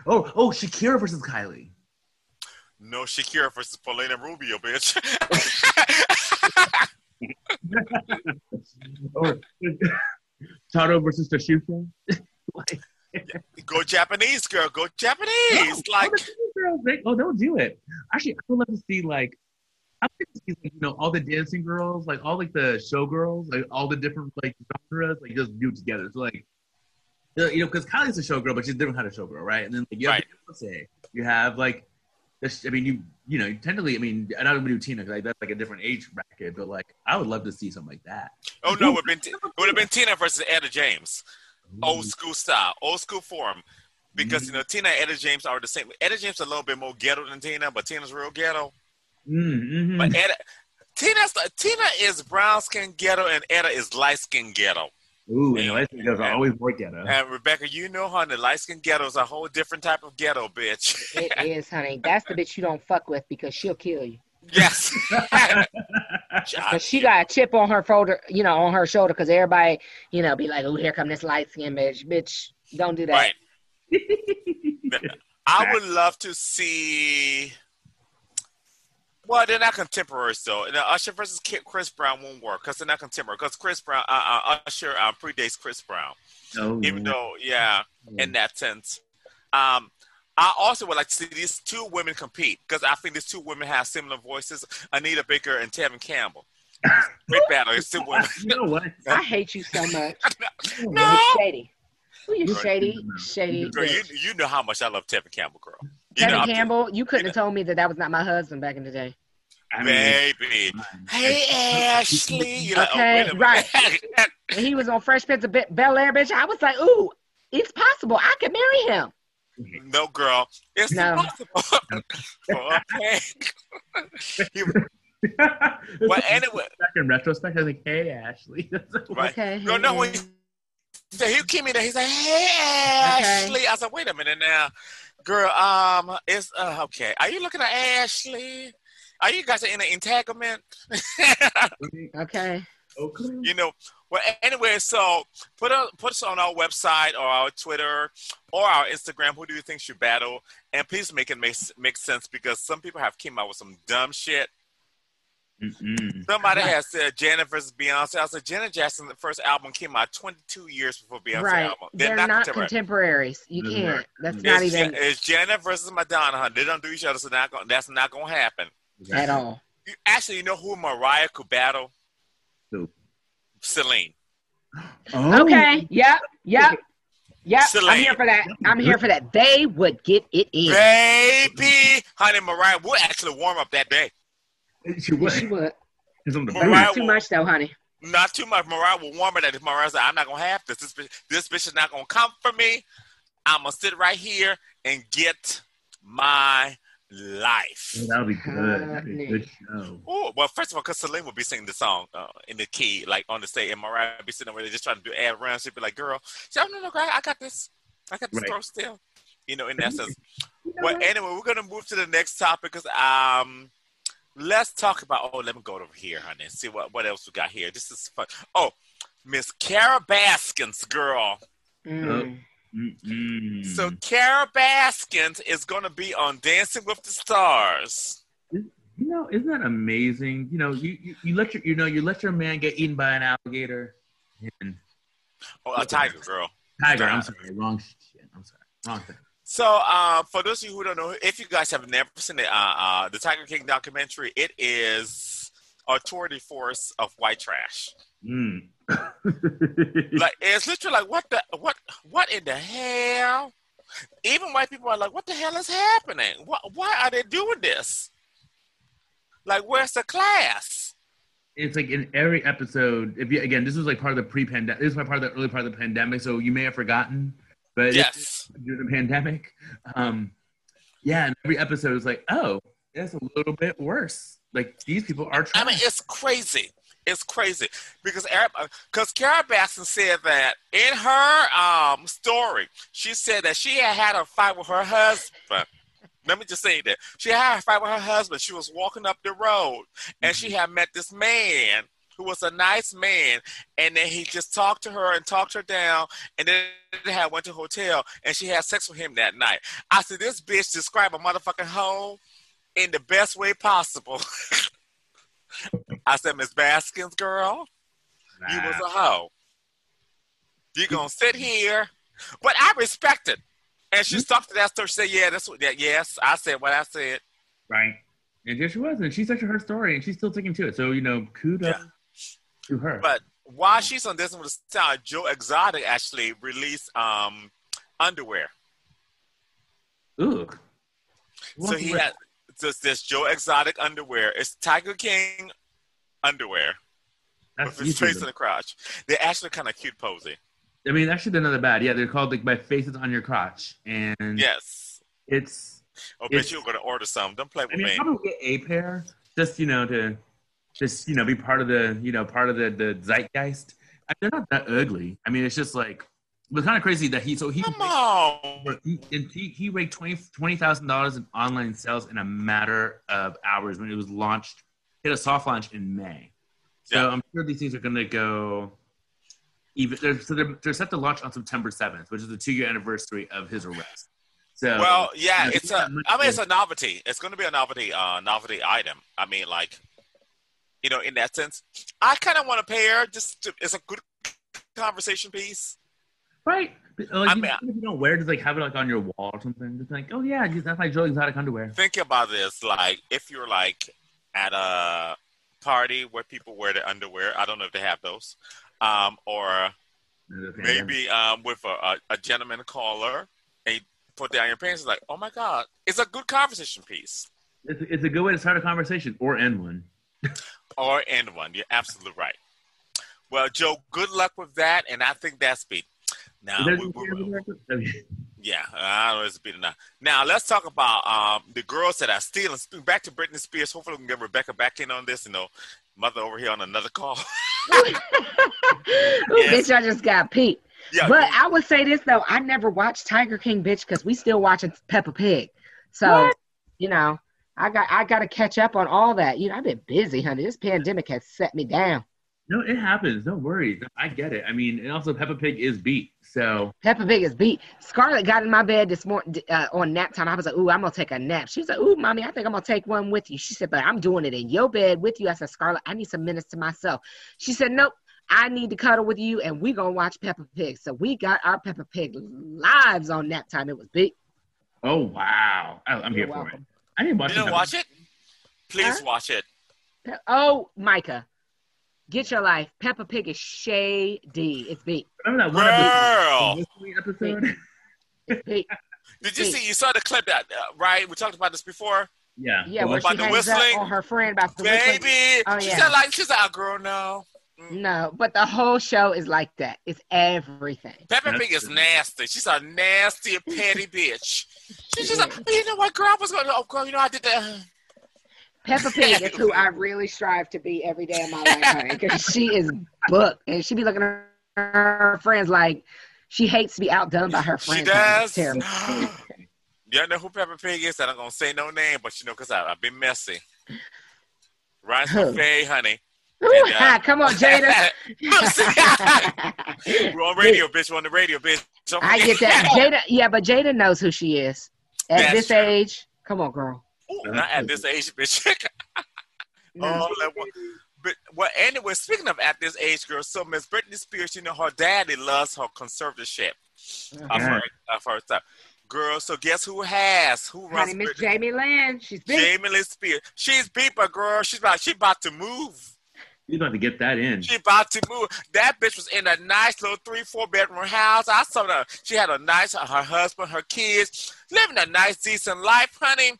Oh, oh, Shakira versus Kylie. No Shakira versus Paulina Rubio, bitch. or Taro versus Tashuka. like, go Japanese, girl. Go Japanese. like, oh, Japanese girls, they, oh, they'll do it. Actually, I would love to see like, I would like to see like, you know all the dancing girls, like all like the showgirls, like all the different like genres, like just do it together. So like, uh, you know, because Kylie's a showgirl, but she's a different kind of showgirl, right? And then like, you have Beyonce, you have like, this, I mean, you you know, technically, I mean, I don't do Tina because like, that's like a different age bracket, but like, I would love to see something like that. oh no, it would have been, have been Tina versus Etta James. Old school style, old school form. Because, you know, Tina and Etta James are the same. Etta James is a little bit more ghetto than Tina, but Tina's real ghetto. Mm-hmm. But Etta, Tina's, Tina is brown skin ghetto and Etta is light skin ghetto. Ooh, and the light skin girls are always more ghetto. And Rebecca, you know, honey, light skin ghetto is a whole different type of ghetto, bitch. It is, honey. That's the bitch you don't fuck with because she'll kill you. yes. Cause she got a chip on her shoulder, you know, on her shoulder. Cause everybody, you know, be like, "Oh, here come this light skin bitch." Bitch, don't do that. Right. I would love to see. Well, they're not contemporary, so now Usher versus Chris Brown won't work because they're not contemporary. Because Chris Brown, uh, uh, Usher uh, predates Chris Brown, Oh, even yeah. though, yeah, in that sense. Um, I also would like to see these two women compete because I think these two women have similar voices: Anita Baker and Tevin Campbell. Great battle. It's two women. you know what? I hate you so much. No. You shady. Who you shady? Shady. Girl, you, you know how much I love Tevin Campbell, girl. You know, Kevin Campbell, you couldn't have told me that that was not my husband back in the day. I mean, baby. Hey, Ashley. You know, Okay, oh, right. he was on Fresh Prince of Bel Air, bitch, I was like, "Ooh, it's possible. I could marry him." no, girl. It's No. impossible. okay. He- well, anyway, Back in retrospect, I was like, "Hey, Ashley." right. Okay. Girl, no, when he, so he came in there, he's like, hey, Ashley. I said, wait a minute now. Girl, um, it's, uh, okay. Are you looking at Ashley? Are you guys in an entanglement? Okay. okay. you know well anyway so put a, put us on our website or our twitter or our instagram who do you think should battle and please make it make, make sense because some people have came out with some dumb shit Mm-mm. somebody has said janet versus beyonce i said janet jackson the first album came out 22 years before beyonce right. album They're, not, contemporary. contemporaries. You That's can't. right. That's It's not it's, even Ja- it's janet versus madonna honey. they don't do each other so not gonna, that's not gonna happen at all. You- actually you know who mariah could battle Who? celine Oh. Okay. Yep. Yep. Yep. I'm here for that. I'm here for that. They would get it in. baby honey mariah would actually warm up that day She was. She would. She's on the But Mariah not too will- much though, honey. Not too much. Mariah will warm it. That if Mariah's like, I'm not gonna have this. This bitch, this bitch is not gonna come for me. I'm gonna sit right here and get my life. Oh, that'll be good. That'll be good show. Oh well, first of all, because Celine will be singing the song uh, in the key, like on the stage, and Mariah will be sitting over there just trying to do ad runs. She'd be like, "Girl, she, oh, no, no, girl, I got this. I got this Right. girl still." You know, in that sense. Well, anyway, we're gonna move to the next topic because um, let's talk about. Oh, let me go over here, honey, and see what what else we got here. This is fun. Oh, Miss Carole Baskins, girl. Mm. Mm-mm. So Carole Baskins is gonna be on Dancing with the Stars. You know, isn't that amazing? You know, you, you, you let your you know you let your man get eaten by an alligator and Oh, a tiger girl. tiger. I'm sorry, wrong shit. I'm sorry, wrong thing. So, uh, for those of you who don't know, if you guys have never seen the, uh, uh, the Tiger King documentary, it is a tour de force of white trash. Mm. Like it's literally like what the what what in the hell? Even white people are like, what the hell is happening? Why, why are they doing this? Like, where's the class? it's like in every episode. If you again, this was like part of the pre-pandemic. This was part of the early part of the pandemic, so you may have forgotten. But Yes. during the pandemic, um, yeah, and every episode is like, oh, it's a little bit worse. Like these people are I trying. mean, it's crazy. It's crazy because because Kara Basson said that in her um story, she said that she had had a fight with her husband. Let me just say that she had a fight with her husband. She was walking up the road and she had met this man who was a nice man, and then he just talked to her and talked her down, and then they had went to a hotel and she had sex with him that night. I said, this bitch described a motherfucking hoe in the best way possible. I said, Miss Baskins, girl, you was a hoe. You gonna sit here, but I respect it. And she hmm? stuck to that story. She said, "Yeah, that's what. Yeah, yes, I said what I said." right. And here she was, and she's such her story, and she's still sticking to it. So you know, kudos Yeah. To her. But while she's on this one, with the Star, Joe Exotic actually released um underwear. Ooh. So he had this, this Joe Exotic underwear. It's Tiger King underwear That's with his face in the crotch. They're actually kind of cute posy. I mean, actually, they're not that bad. Yeah, they're called like "My Face Is on Your Crotch," and Yes. it's. Oh, It's- bitch, you're gonna order some. Don't play I with mean, me. I probably get a pair just you know to just you know be part of the you know part of the the zeitgeist. I they're not that ugly. I mean, it's just like it was kind of crazy that he so he Come on. he he, he raked twenty twenty thousand dollars in online sales in a matter of hours when it was launched. Hit a soft launch in May, so Yeah. I'm sure these things are going to go. Even they're, so they're, they're set to launch on September seventh, which is the two year anniversary of his arrest. So Well, yeah, you know, it's a. I mean, it's a novelty. It's going to be a novelty, uh, novelty item. I mean, like, you know, in that sense, I kind of want a pair. Just to, it's a good conversation piece. Right. Like, I you, mean, if you don't wear just like have it like on your wall or something. Just like, oh yeah, that's like Joe Exotic underwear. Think about this, like, if you're like at a party where people wear their underwear. I don't know if they have those, um, or maybe um, with a, a, a gentleman caller, and you put down your pants. It's like, oh my god, it's a good conversation piece. It's, it's a good way to start a conversation or end one. or end one. You're absolutely right. Well, Joe, good luck with that, and I think that's beat. Now, Is that we, we- yeah, I don't know if it's beat or not. Now, let's talk about um, the girls that are stealing. Back to Britney Spears. Hopefully, we can get Rebecca back in on this. You know, mother over here on another call. Yes. bitch, I just got peeped. yeah, But I would say this though, I never watched Tiger King, bitch, because we still watching Peppa Pig. So, you know, I got I got to catch up on all that. You know, I've been busy, honey. This pandemic has set me down. No, it happens. Don't worry. I get it. I mean, and also Peppa Pig is beat. So Peppa Pig is beat. Scarlett got in my bed this morning uh, on nap time. I was like, "Ooh, I'm gonna take a nap." She's like, "Ooh, mommy, I think I'm gonna take one with you." She said, "But I'm doing it in your bed with you." I said, "Scarlett, I need some minutes to myself." She said, "Nope, I need to cuddle with you, and we gonna watch Peppa Pig." So we got our Peppa Pig lives on nap time. It was beat. Oh wow. I, I'm You're here for it. Welcome. I didn't watch you didn't Peppa- watch it? Please Huh? watch it. Pe- Oh, Micah, get your life. Peppa Pig is shady. It's beat. Remember that one Girl. episode? the episode? It's beat. Did you Wait. see? You saw the clip that uh, right? We talked about this before. yeah. Yeah, The where she About the whistling? up on her friend about the whistling. Baby, Oh, she yeah. said like she's like, girl, no. No, but the whole show is like that. It's everything. Peppa That's Pig is nasty. She's a nasty, petty bitch. She's just like, oh, you know what, girl? I was going to, oh, girl, you know, I did that. Peppa Pig is who I really strive to be every day of my life, honey, because she is booked and she be looking at her friends like she hates to be outdone by her friends. She does. terrible. Y'all know who Peppa Pig is? I'm not going to say no name, but you know, because I've been messy. Ryan's Who? Buffet, honey. Ooh, And, uh, come on, Jada. We're on radio, bitch. We're on the radio, bitch. I get that. Jada, yeah, but Jada knows who she is. At That's this true. age, come on, girl. Ooh, not at this age, bitch. oh, one. But well, anyway, speaking of at this age, girl, so Miss Britney Spears, you know, her daddy loves her conservatorship of Yeah. her of her stuff. Girl, so guess who has who runs Honey, Miss Jamie Lynn. She's. Jamie Lynn Spears. She's people, girl. She's about she about to move. He's about to get that in. She about to move. That bitch was in a nice little three, four bedroom house. I saw her. She had a nice, uh, her husband, her kids, living a nice, decent life, honey.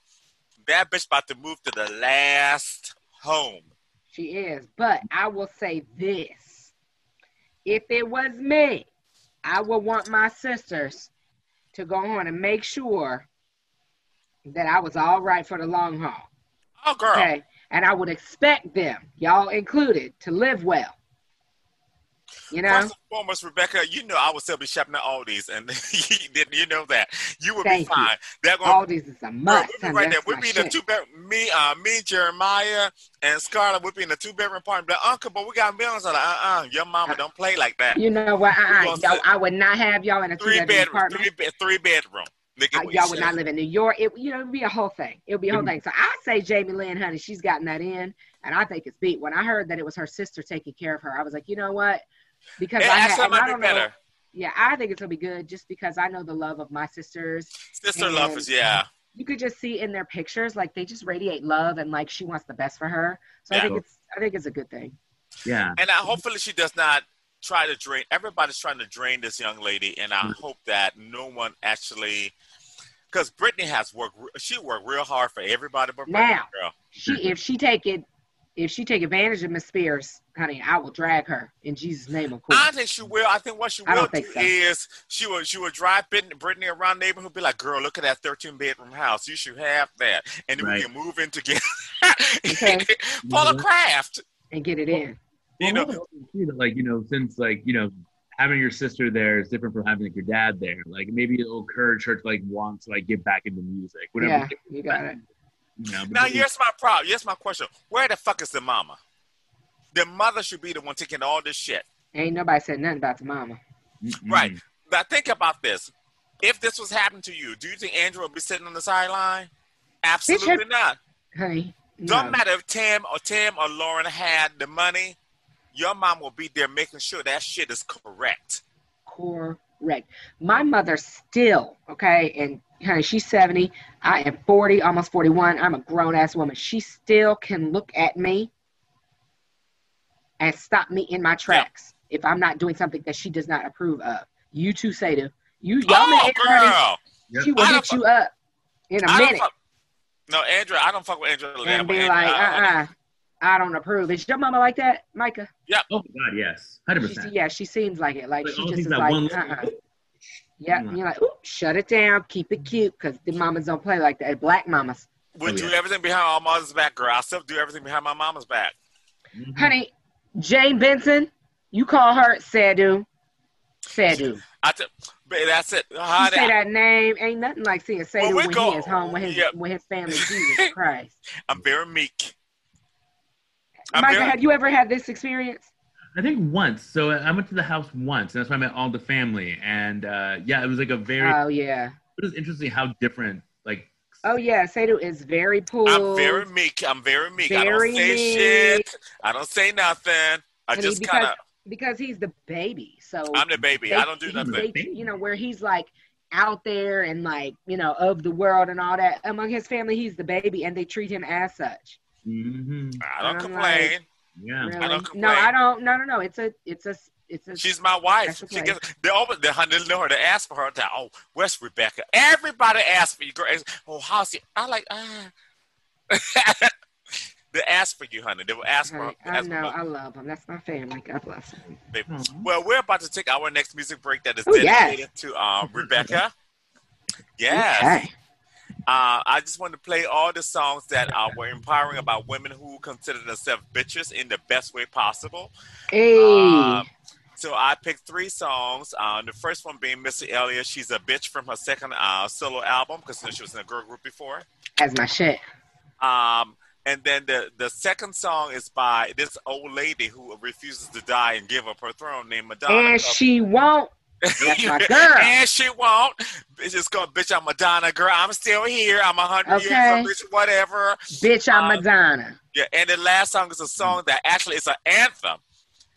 That bitch about to move to the last home. She is. But I will say this. If it was me, I would want my sisters to go on and make sure that I was all right for the long haul. Oh, girl. Okay. And I would expect them, y'all included, to live well. You know? First and foremost, Rebecca, you know I would still be shopping at Aldi's, and you you know that you would Thank be fine. They're gonna Aldi's is a must. we be right there. We my be in the two bed. Me, uh, me, Jeremiah, and Scarlett. We be in the two bedroom apartment. But Uncle, but we got millions. Like, uh, uh your mama don't play like that. You know what? Uh-uh. sit- I would not have y'all in a Three bedroom, apartment. three bed, three bedroom. Nigga, I- y'all would not live in New York. It you know it'd be a whole thing. It would be a whole mm-hmm. thing. So I say Jamie Lynn, honey, she's gotten that in, and I think it's beat. When I heard that it was her sister taking care of her, I was like, you know what? Because It I, had, I might be don't know. better. Yeah, I think it's gonna be good just because I know the love of my sisters. Sister and love is yeah. You could just see in their pictures, like they just radiate love and like she wants the best for her. So I think it's I think it's a good thing. Yeah. And I, hopefully she does not try to drain. Everybody's trying to drain this young lady, and I mm-hmm. hope that no one actually. Because Britney has worked, she worked real hard for everybody but Britney, Now, girl. she if she take it if she take advantage of Miss Spears, honey, I will drag her in Jesus' name, of course. I think she will. I think what she I will don't do think so. is she will she will drive Britney, Britney around the neighborhood, be like, "Girl, look at that thirteen bedroom house. You should have that." And then Right. we can move in together. Okay. Full of mm-hmm. craft. and get it in. You know, Well, too, that, like you know, since like you know, having your sister there is different from having like your dad there. Like maybe it'll encourage her to like want to like get back into music. Whatever. Yeah, you got it. You know, now here's my problem. Here's my question. Where the fuck is the mama? The mother should be the one taking all this shit. Ain't nobody said nothing about the mama. Mm-mm. Right. Now think about this. If this was happening to you, do you think Andrew would be sitting on the sideline? Absolutely Bitch, not. Honey. Don't no. matter if Tam or Tim or Lauren had the money, your mom will be there making sure that shit is correct. Correct. My mother still, okay, and honey, she's 70. I am 40, almost 41. I'm a grown ass woman. She still can look at me and stop me in my tracks if I'm not doing something that she does not approve of. You too, Seda. You y'all oh, girl. she will hit you up in a minute fuck. No, Andrew, I don't fuck with Andrew. and be like, uh-uh, I don't approve. Is your mama like that, Micah? Yeah. Oh my God, yes, hundred She, percent. yeah, she seems like it. Like Like, she just is like, one- uh-uh. Yeah, and you're like, ooh, shut it down, keep it cute, because the mamas don't play like that. Black mamas, Would Oh, do yeah. everything behind our mama's back, girl. I still do everything behind my mama's back. Mhm. honey. Jane Benson, you call her Sadu, Sadu. I t- but that's it. You How say that- that name, ain't nothing like seeing Sadu Well, we when go- he is home with his yeah. with his family. Jesus Christ, I'm very meek. I'm Micah, very- have you ever had this experience? I think once. So I went to the house once, and that's when I met all the family. And uh, yeah, it was like a very. Oh yeah, it was interesting how different. Like oh yeah. Sadu is very poor. I'm very meek. I'm very meek. Very I don't say meek. shit. I don't say nothing. I And he- just because- kind of. because he's the baby. So I'm the baby. they- I don't do nothing. they- you know, where he's like out there and like, you know, of the world and all that. Among his family, he's the baby and they treat him as such. Hmm I don't I'm complain. yeah. Really. I don't complain. no. I don't no no no. It's a it's a it's a She's my wife. That's She okay. gets they open the honey know her. They ask for her. They, oh, where's Rebecca? Everybody asks for you, girl. Oh, how's she? I like ah. they ask for you, honey. They will ask for her. Honey, I ask for know, her, I love them. That's my family. God bless them. baby. Aw. Well, we're about to take our next music break that is Oh, yes. dedicated to uh, Rebecca. Yes. Okay. Uh, I just want to play all the songs that uh, were empowering about women who consider themselves bitches in the best way possible. Hey. Um, so I picked three songs. Uh, the first one being Missy Elliott. She's a bitch from her second uh, solo album because you know, she was in a girl group before. That's my shit. Um, and then the, the second song is by this old lady who refuses to die and give up her throne named Madonna. And she won't. That's my girl. and she won't. Bitch is going, bitch, I'm Madonna, girl. I'm still here. I'm a hundred Okay. years old, bitch, whatever. Bitch, I'm Uh, Madonna. Yeah, and the last song is a song that actually is an anthem.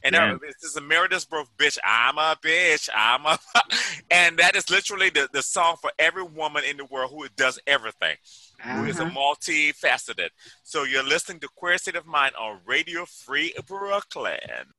And Yeah. uh, this is a Meredith Brooks, bitch, I'm a bitch, I'm a, and that is literally the, the song for every woman in the world who does everything, who is a Uh-huh. multifaceted. So you're listening to Queer State of Mind on Radio Free Brooklyn.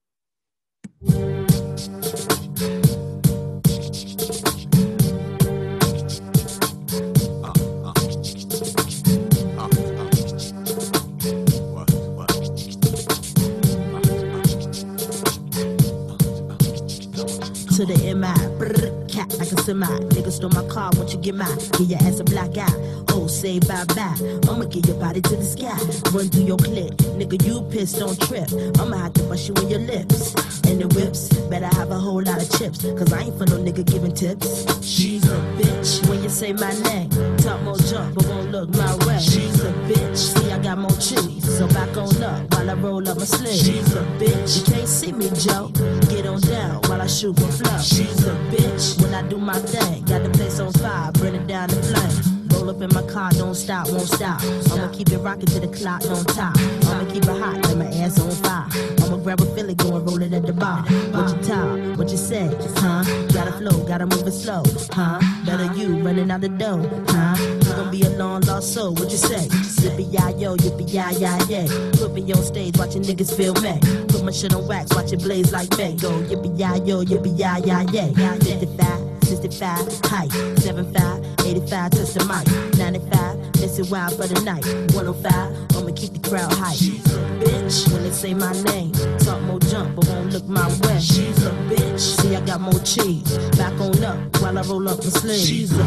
To the MI. Brr, cat like a semi. Nigga stole my car, won't you get mine? Give your ass a black eye. Oh, say bye bye. I'ma get your body to the sky. Run through your clip. Nigga, you pissed, don't trip. I'ma have to bust you in your lips. And the whips, better have a whole lot of chips. Cause I ain't for no nigga giving tips. She's a bitch. When you say my name, talk more junk, but won't look my way. She's a bitch. See, I got more cheese. So back on up while I roll up my sleeve. She's a bitch. You can't see me, Joe. Get on down while I shoot my flow. She's a bitch. When I do my thing, got the place on fire, bring it down the flame. Roll up in my car, don't stop, won't stop. I'ma keep it rocking to the clock, don't top. I'ma keep it hot, let my ass on fire. I'ma grab a Philly, go and roll it at the bar. What you talk, what you say, huh? Gotta flow, gotta move it slow, huh? Better you running out the door, huh? You gon' be a long lost soul, what you say? Yippee yi yo, yippee yi yi yay. Put me on stage, watching niggas feel me. Put my shit on wax, watch it blaze like. Go yippee yi yo, yippee yi yi yay. 55. 65, height, 75, 85, touch the mic, 95, miss it wild for the night, 105, I'ma keep the crowd hype. She's a bitch, when they say my name, talk more jump, but won't look my way. She's a bitch, see I got more cheese, back on up, while I roll up my sleeves. She's a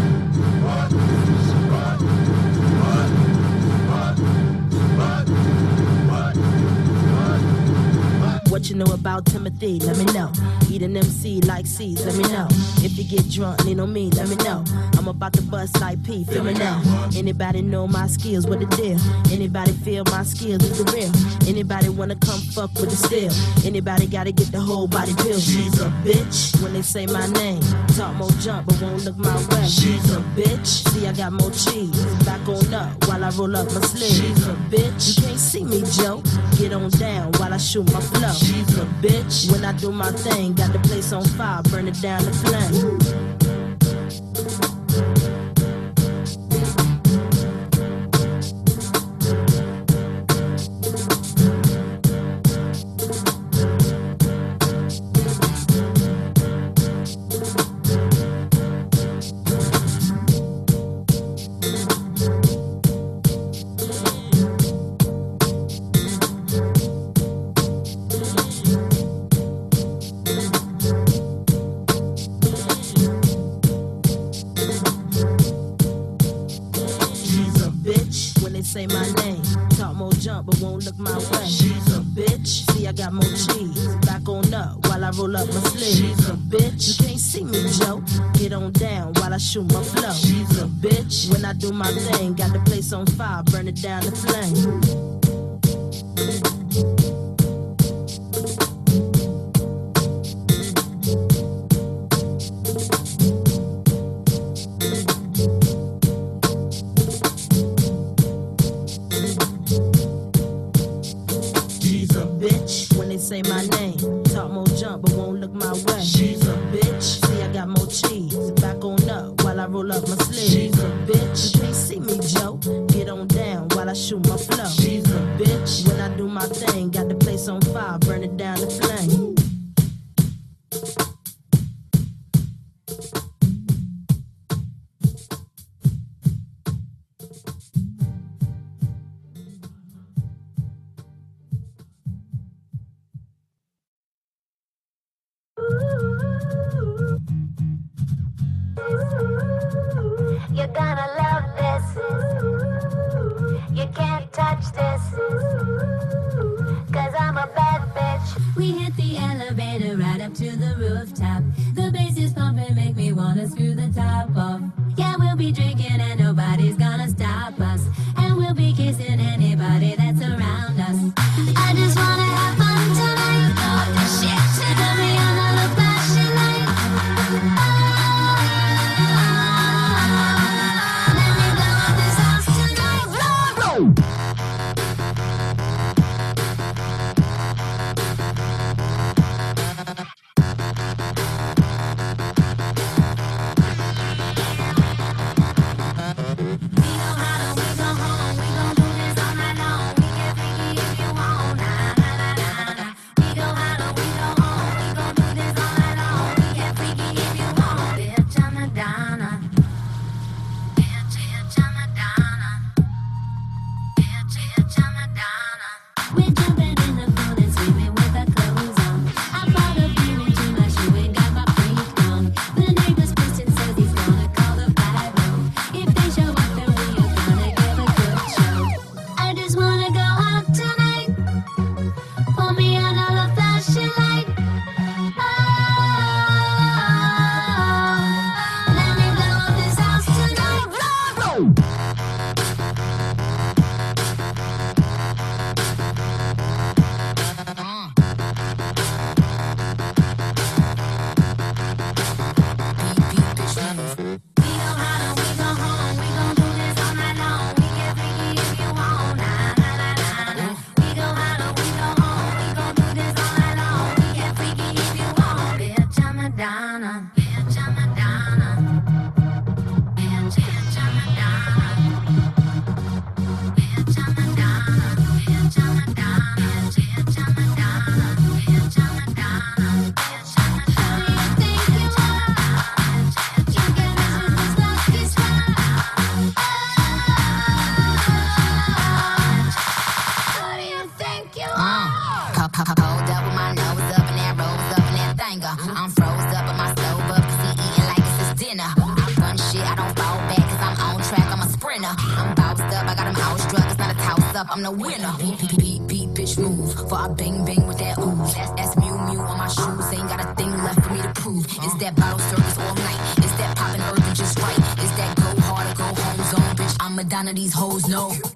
What you know about Timothy? Let me know. Eat an MC like C's, let me know. If you get drunk, lean on me, let me know. About to bust like P, feel me now. Anybody know my skills, what the deal? Anybody feel my skills is the real? Anybody wanna come fuck with the steel? Anybody gotta get the whole body pill? She's a bitch when they say my name. Talk more jump, but won't look my way. She's a bitch. See, I got more cheese. Back on up while I roll up my sleeve. She's a bitch. You can't see me, Joe. Get on down while I shoot my flow. She's a bitch. When I do my thing, got the place on fire, burn it down the flame. My thing, got the place on fire, burn it down I'm these hoes know.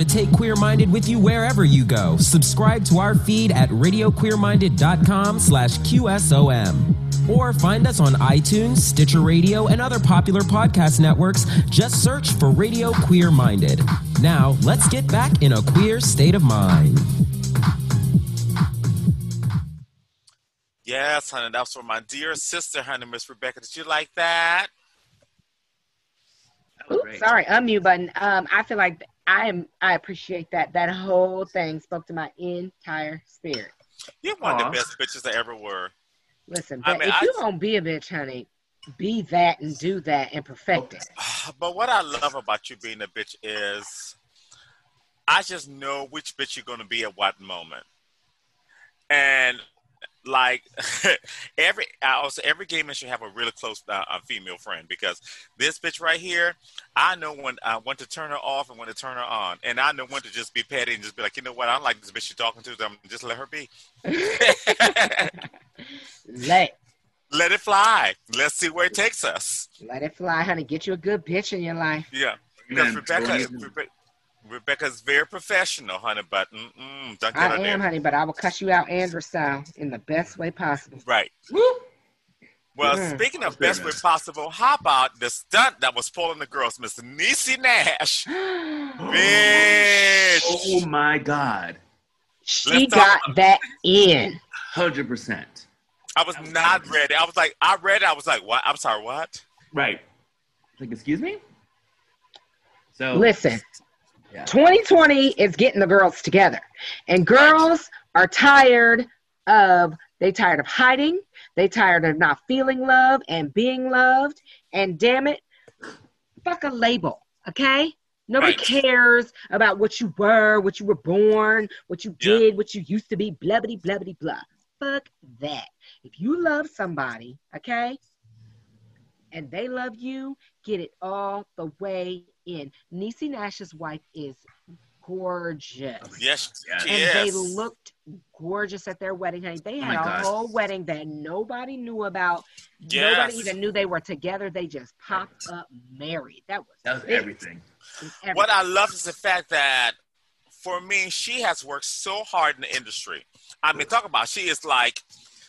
To take Queer Minded with you wherever you go. Subscribe to our feed at radioqueerminded.com slash QSOM. Or find us on iTunes, Stitcher Radio, and other popular podcast networks. Just search for Radio Queer Minded. Now, let's get back in a queer state of mind. Yes, honey, that was for my dear sister, honey, Miss Rebecca. Did you like that? Oops, sorry, unmute button. Um, I feel like I am. I appreciate that. That whole thing spoke to my entire spirit. You're one Aw. of the best bitches that ever were. Listen, I mean, if I- you gonna be a bitch, honey, be that and do that and perfect it. But what I love about you being a bitch is I just know which bitch you're going to be at what moment. And like every I also every gay man should have a really close uh, uh, female friend because this bitch right here, I know when I want to turn her off and when to turn her on, and I know when to just be petty and just be like, you know what, I don't like this bitch you're talking to, so I'm just let her be. Let Let it fly. Let's see where it takes us. let it fly, honey. Get you a good bitch in your life. Yeah, because Amen. Rebecca, Go ahead. Rebe- Rebecca's very professional, honey. But mm-mm, don't get I am, there. honey, but I will cut you out Andrew style in the best way possible. Right. Well, Mhm. speaking of best way possible, how about the stunt that was pulling the girls, Miss Niecy Nash? Bitch. Oh my God. She Let's got talk- that in. Hundred percent. I was not ready. I was like, I read it. I was like, what? I'm sorry, what? Right. Like, excuse me. So Listen, Yeah. 2020 is getting the girls together, and girls are tired of they tired of hiding. They tired of not feeling love and being loved. And damn it, fuck a label, okay? Nobody Right. cares about what you were, what you were born, what you Yeah. did, what you used to be, blah, blah, blah, blah, blah. Fuck that. If you love somebody, okay, and they love you, get it all the way in. Niecy Nash's wife is gorgeous. Yes, Yes. And is. they looked gorgeous at their wedding, honey. They Oh had my a gosh. whole wedding that nobody knew about. Yes. Nobody even knew they were together. They just popped up married. That was, that was everything. Was everything. What I love is the fact that for me, she has worked so hard in the industry. I mean, talk about she is like,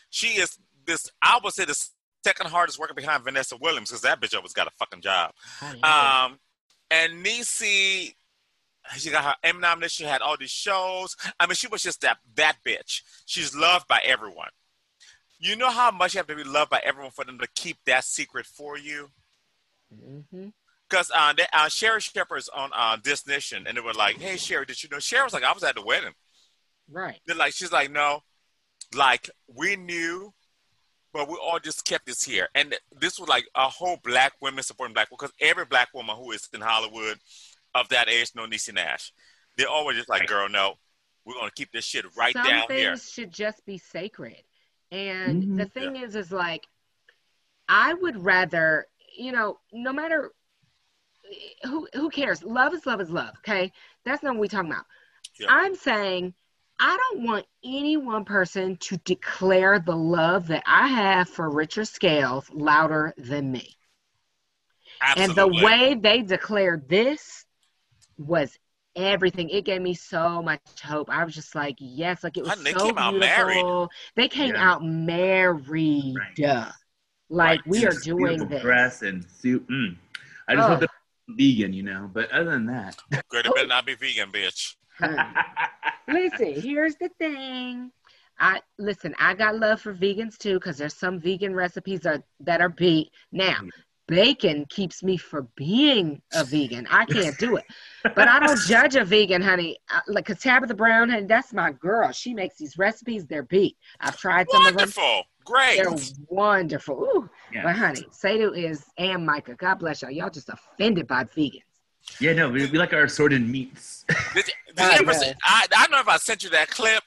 she is this. I would say the second hardest worker behind Vanessa Williams because that bitch always got a fucking job. I know. Um, and Niecy, she got her Emmy nomination. She had all these shows. I mean, she was just that that bitch. She's loved by everyone. You know how much you have to be loved by everyone for them to keep that secret for you. Mhm. Because uh, they, uh, Sherri Shepherd's on uh, This Nation, and they were like, "Hey, Sherri, did you know?" Sherri was like, "I was at the wedding." Right. They're like, she's like, "No, like we knew, but we all just kept this here." And this was like a whole black women supporting black because every black woman who is in Hollywood of that age know Niecy Nash. They're always just like, "Girl, no, we're gonna keep this shit right Some down things here." should just be sacred. And Mhm. the thing is, is like, I would rather, you know, no matter who who cares. Love is love is love. Okay, that's not what we're talking about. Yeah. I'm saying I don't want any one person to declare the love that I have for Richard Scales louder than me. Absolutely. And the way they declared this was everything. It gave me so much hope. I was just like, yes, like it was Honey, they so came out beautiful. married. They came Yeah. out married. Right. Like Right. we are doing this. Dress and suit. Mm. I just Ugh. hope they're vegan, you know. But other than that, Girl, they better not be vegan, bitch. Mm. listen, here's the thing. I listen, I got love for vegans too, because there's some vegan recipes are, that are beat. Now, mm. bacon keeps me from being a vegan. I can't do it. But I don't judge a vegan, honey. I, like cause Tabitha Brown, honey, that's my girl. She makes these recipes, they're beat. I've tried some Wonderful. of them. Great. They're wonderful. Ooh. Yeah. But honey, Sadu is and Micah. God bless y'all. Y'all just offended by vegans. Yeah, no, we, we like our assorted meats. this, 100 ah, percent. I, I don't know if I sent you that clip.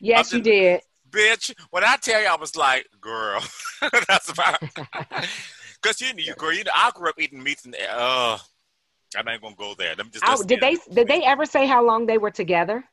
Yes, you did. Bitch, when I tell you, I was like, girl, that's about. Because you, you, girl, you know, I grew up eating meats and uh, I'm not gonna go there. Let me just. Oh, did they did they ever say how long they were together?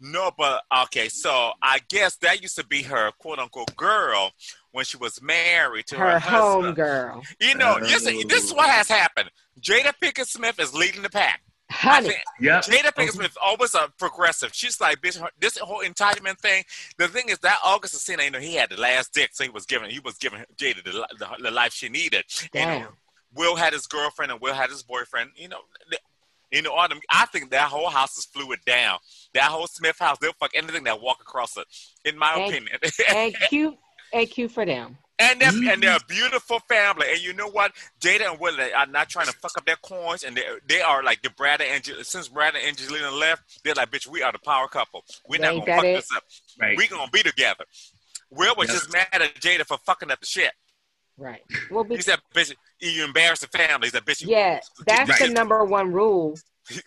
No, but okay. So I guess that used to be her quote unquote girl when she was married to her, her home girl. You know, this, this is what oh. has happened. Jada Pinkett Smith is leading the pack. Honey. think Yep. Jada Pinkett mm-hmm. Smith always a progressive. She's like, bitch, her- this whole entitlement thing. The thing is that August Alsina, you know, he had the last dick, so he was giving he was giving Jada the, the, the life she needed. And Damn. Will had his girlfriend and Will had his boyfriend. You know, th- you know, Autumn. I think that whole house is fluid down. That whole Smith house, they'll fuck anything that walk across it. In my And- opinion. And cute, and cute for them. And they're, Mm-hmm. and they're a beautiful family. And you know what? Jada and Will they are not trying to fuck up their coins. And they, they are like the Brad and Angel. Since Brad and Angelina left, they're like, bitch, we are the power couple. We're not going to fuck it? this up. Right. We're going to be together. Will was Yes. just mad at Jada for fucking up the shit. Right. Well, be- He said, bitch, you embarrass the family. He said, bitch, you. yeah, that's the number one rule.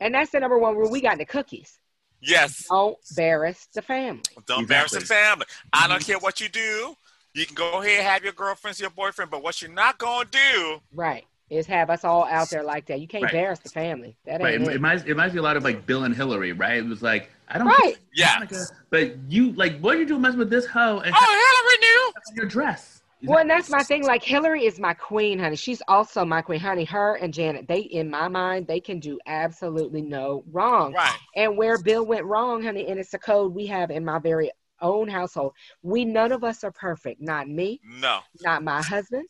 And that's the number one rule we got in the cookies. yes. Don't embarrass the family. Don't embarrass the family. I don't care what you do. You can go ahead and have your girlfriends, your boyfriend, but what you're not going to do. Right. Is have us all out there like that. You can't Right. embarrass the family. That Right. ain't It, it. reminds, it reminds me a lot of like Bill and Hillary, right? It was like, I don't Right. Yeah. But you like what are you doing messing with this hoe and Oh, Hillary knew. on your dress? Well, and that's my thing. Like Hillary is my queen, honey. She's also my queen, honey. Her and Janet, they, in my mind, they can do absolutely no wrong. Right. And where Bill went wrong, honey, and it's a code we have in my very own household. We none of us are perfect. Not me, No. not my husband.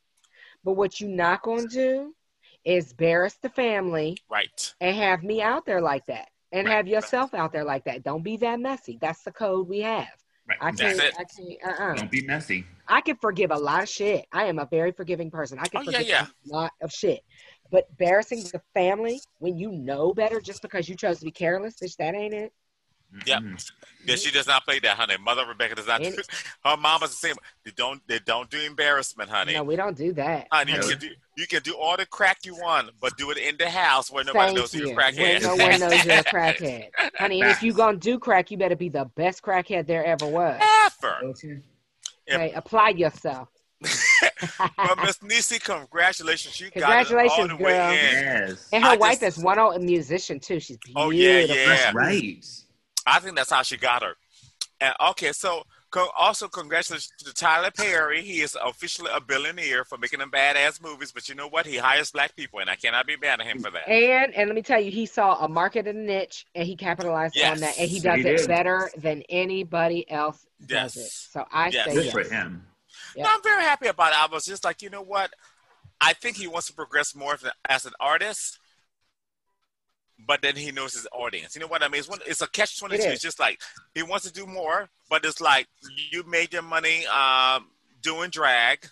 But what you not gonna do is embarrass the family Right. and have me out there like that, and Right. have yourself out there like that. Don't be that messy. That's the code we have. Right. I can't. it. I can't. Uh-uh. Don't be messy. I can forgive a lot of shit. I am a very forgiving person. I can Oh, yeah, forgive yeah. a lot of shit. But embarrassing the family when you know better just because you chose to be careless, bitch, that ain't it. Yep. Yeah, she does not play that, honey. Mother Rebecca does not. Any- Do, her mama's the same. They don't. They don't do embarrassment, honey. No, we don't do that. honey, you can do. You can do all the crack you want, but do it in the house where nobody Thank knows you. you're a crackhead. Where crackhead. no one knows you're a crackhead. Honey, and if you gonna do crack, you better be the best crackhead there ever was. Ever. Don't? Okay, apply yourself. but Miss Niecy, congratulations. You got it all Congratulations, the girl. way in. Yes. And her I wife just- is one old musician too. She's beautiful. Oh, yeah, yeah. That's right. I think that's how she got her. And okay, so co- also congratulations to Tyler Perry. He is officially a billionaire for making them badass movies. But you know what? He hires black people, and I cannot be mad at him for that. And and let me tell you, he saw a market and a niche, and he capitalized on that, and he He does it did. better than anybody else does it. So I Yes. say Good yes. for him. Yeah. No, I'm very happy about it. I was just like, you know what? I think he wants to progress more as an artist, but then he knows his audience. You know what I mean? It's, one, it's a catch twenty two. It's just like he wants to do more, but it's like you made your money um, doing drag.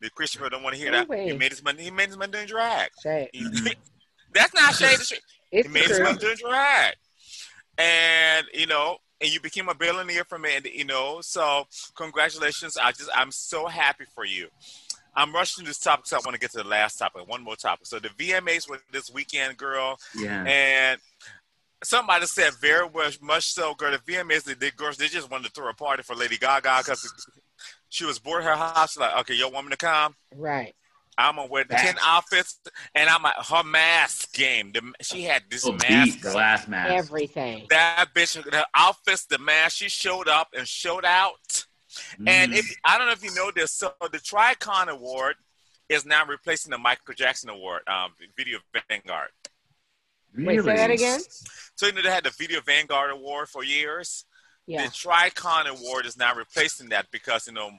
The Christian people don't want to hear that. He made his money. He made his money doing drag. He- that's not shade. It's- he made his money doing drag, and you know, and you became a billionaire from it. And you know, so congratulations. I just, I'm so happy for you. I'm rushing this topic I want to get to the last topic. One more topic. So the VMAs were this weekend, girl, Yeah. and somebody said very much, much so, girl. The VMAs, the, the girls, they just wanted to throw a party for Lady Gaga because she was bored her house. Like, okay, your woman to come. Right. I'm gonna wear Facts. ten outfits, and I'm at her mask game. The, she had this Oh, mask. the last mask. Everything. That bitch, the outfits, the mask. She showed up and showed out. And Mhm. if I don't know if you know this, so the Tricon Award is now replacing the Michael Jackson Award, um, Video Vanguard. Wait, say that again? So you know they had the Video Vanguard Award for years. Yeah. The Tricon Award is now replacing that because you know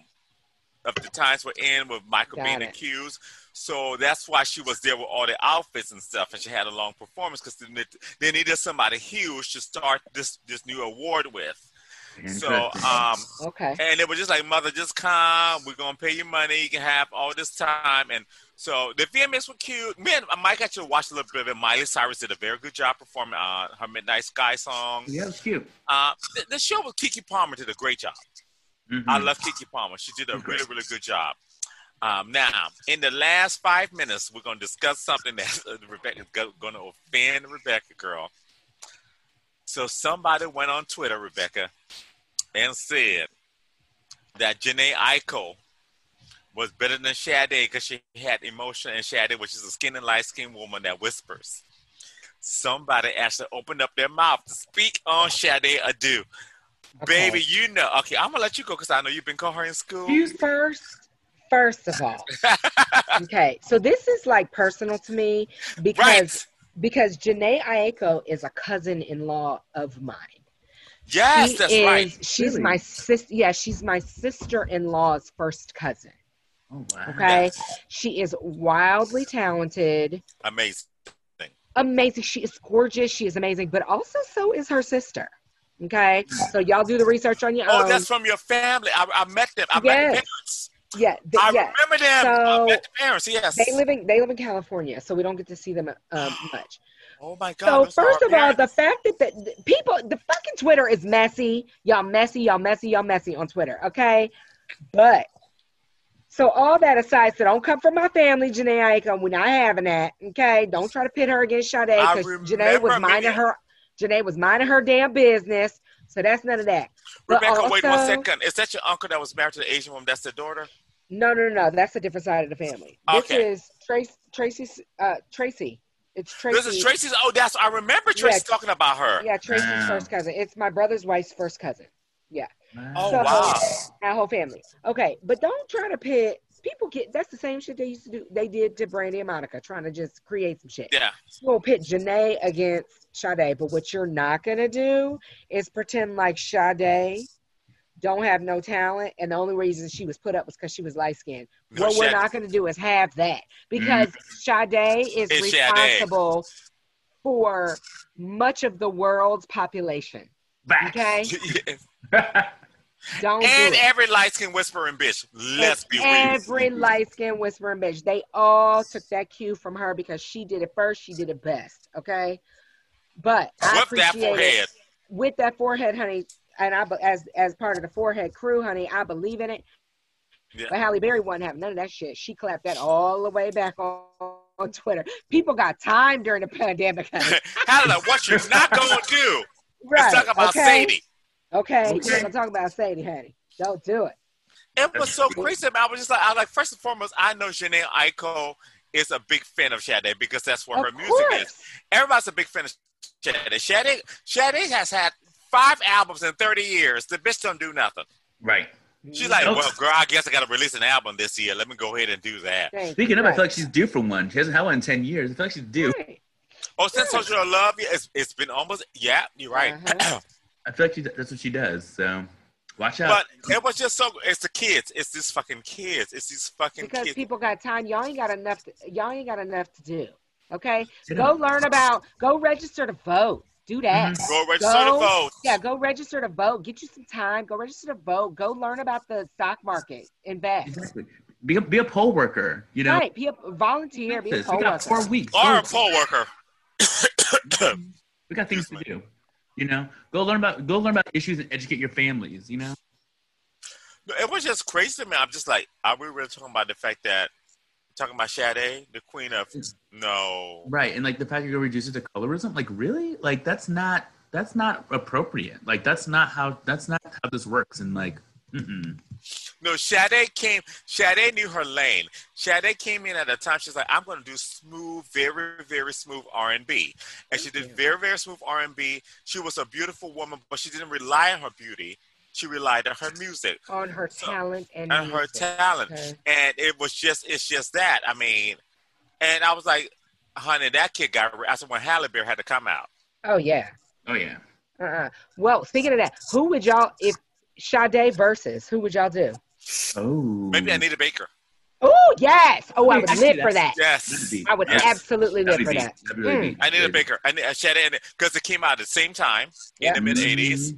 of the times we're in with Michael Got being it. accused. So that's why she was there with all the outfits and stuff, and she had a long performance because they, they needed somebody huge to start this this new award with. So, um, Okay. and they were just like, "Mother, just come. We're gonna pay you money. You can have all this time." And so the VMAs were cute. Me and Mike actually watched a little bit of it. Miley Cyrus did a very good job performing uh, her Midnight Sky song. yeah, it's cute. Uh, the, the show with Keke Palmer did a great job. Mhm. I love Keke Palmer. She did a She's really, really good job. Um, now, in the last five minutes, we're going to discuss something that uh, Rebecca's going to offend Rebecca, girl. So somebody went on Twitter, Rebecca, and said that Jhené Aiko was better than Sade because she had emotion and Sade, which is a skin and light skinned woman that whispers. Somebody actually opened up their mouth to speak on Sade Adu. Okay. Baby, you know. Okay, I'm gonna let you go because I know you've been calling her in school. You First, first of all, okay. So this is like personal to me because Right. Because Jhené Aiko is a cousin-in-law of mine. Yes, She that's is- right. She's Really? my sis. Yeah, she's my sister-in-law's first cousin. Oh wow. Okay, Yes. she is wildly talented, Amazing. amazing. She is gorgeous. She is amazing, but also so is her sister. Okay, so y'all do the research on your Oh, own. that's from your family. I, I met them. I met the Yes. parents. Yeah, th- I yeah. remember them. I So- met the parents. Yes. They live in they live in California, so we don't get to see them um, much. oh my God. So first of all, the fact that the, the people, the fucking Twitter is messy. Y'all messy. Y'all messy. Y'all messy on Twitter. Okay, but so all that aside, so don't come from my family, Jhené Aiko. We're not having that. Okay, don't try to pit her against Sade because Jhené was minding her. Jhené was minding her damn business. So that's none of that. Rebecca, wait one second. Is that your uncle that was married to the Asian woman? That's the daughter? No, no, no, no. That's a different side of the family. This Okay. is Trace, Tracy's. Uh, Tracy. It's Tracy. This is Tracy's. Oh, that's. I remember Tracy Yeah. talking about her. Yeah, Tracy's Wow. first cousin. It's my brother's wife's first cousin. Yeah. Oh, So- wow. Our whole family. Okay, but don't try to pit. People get that's the same shit they used to do. They did to Brandy and Monica, trying to just create some shit. Yeah. We'll pit Jhené against Sade, but what you're not gonna do is pretend like Sade don't have no talent, and the only reason she was put up was because she was light skinned. No, what we're not gonna do is have that because mm-hmm. Sade is It's Sade. responsible for much of the world's population. Back. Okay, don't and do every light skinned whispering bitch. Let's be real. Every light skinned whispering bitch. They all took that cue from her because she did it first. She did it best. Okay. But I Whip that appreciate forehead. it. With that forehead, honey, and I as as part of the forehead crew, honey, I believe in it. Yeah. But Halle Berry wasn't having none of that shit. She clapped that all the way back on, on Twitter. People got time during the pandemic, honey. Helena, what you're not going to do right. is talk about okay? Sadie. Okay. Okay. We're gonna talk about Sadie, honey. Don't do it. It was so crazy. I was just like, I was like, first and foremost, I know Jhené Aiko is a big fan of Sade because that's what Of her music is. Everybody's a big fan of Sade. Sade, Sade has had five albums in 30 years. The bitch don't do nothing. right. She's like, Nope. well, girl, I guess I got to release an album this year. Let me go ahead and do that. Thank Speaking you. of, I feel like she's due for one. She hasn't had one in ten years. I feel like she's due. Right. Oh, since Soldier of Love, yeah, it's, it's been almost, yeah, you're right. Uh-huh. I feel like she, that's what she does. So watch out. but it was just so, it's the kids. It's these fucking kids. It's these fucking because kids. people got time. Y'all ain't got enough. To, y'all ain't got enough to do. Okay, go learn about. Go register to vote. Do that. Mm-hmm. Go register to vote. Yeah, go register to vote. Get you some time. Go register to vote. Go learn about the stock market. Invest. exactly. Be a, be a poll worker. You know. Right. Be a volunteer. Be a This. poll We got worker. four weeks. Or a poll worker. we got things to do. You know, go learn about go learn about issues and educate your families. You know. It was just crazy to me. I'm just like, are we really talking about the fact that talking about Sade, the queen of no? Right, and like the fact you're gonna reduce it to colorism, like really, like that's not that's not appropriate. Like that's not how that's not how this works. And like, mm-mm. No, Sade came. Sade knew her lane. Sade came in at a time. She's like, I'm going to do smooth, very, very smooth R and B, and she did very, very smooth R and B. She was a beautiful woman, but she didn't rely on her beauty. She relied on her music on her talent and, and her talent, Okay. and it was just, it's just that. I mean, and I was like, honey, that kid got. I said when Halle Berry had to come out. Oh yeah. oh yeah, Uh-uh. Well, speaking of that, who would y'all if Sade versus? Who would y'all do? oh Maybe Anita Baker. Oh yes. Oh, I would Actually, live for that. Yes. I would yes. absolutely live for that. that'd be really Mm. I need a really Baker. I need a Sade because it came out at the same time Yeah. in the mid '80s.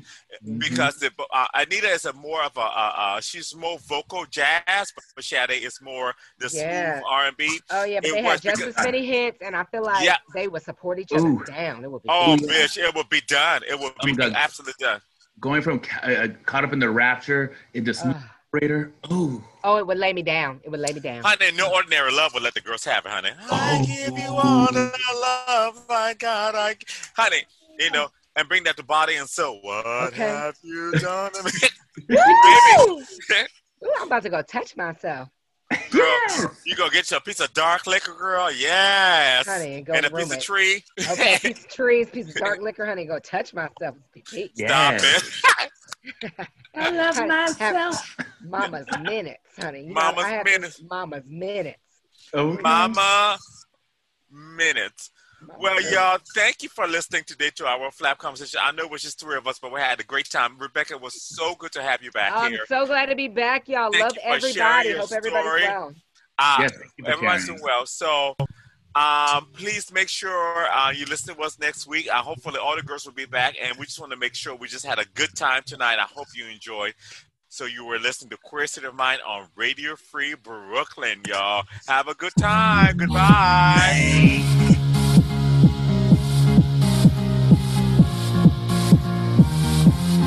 Mhm. Because the, uh, Anita is a more of a uh, uh, she's more vocal jazz, but Sade is more the Yeah. smooth R and B. Oh yeah, but It they had just because- as many hits, and I feel like Yeah. they would support each other Ooh. down. It would be. Oh, good. bitch, it would be done. It would be my God. absolutely done. going from uh, caught up in the rapture into smooth operator. Oh, Oh, it would lay me down. It would lay me down. Honey, no ordinary love would let the girls have it, honey. I Oh. give you all the love, my God, I, honey, you know, and bring that to body and soul. What Okay. have you done to me, Woo! Ooh, I'm about to go touch myself, Girl, Yes. you gonna get you a piece of dark liquor, girl? Yes. honey, and go and a room piece of tree. Okay, piece of trees, piece of dark liquor, honey. Go touch myself. Pee-pee. Stop Yes. it. I love myself. Mama's minutes, honey. You know, Mama's I have minutes. Mama's minutes. Okay. Mama minutes. Well, y'all, thank you for listening today to our flap conversation. I know it was just three of us, but we had a great time. Rebecca, it was so good to have you back here. I'm so glad to be back, y'all. Thank Love you for sharing everybody. your Hope everybody's well. Uh, Yes, thank you for everyone's doing well. So, um, please make sure uh, you listen to us next week. Uh, hopefully, all the girls will be back, and we just want to make sure we just had a good time tonight. I hope you enjoyed. So, you were listening to Queer State of Mind on Radio Free Brooklyn, y'all. Have a good time. Goodbye.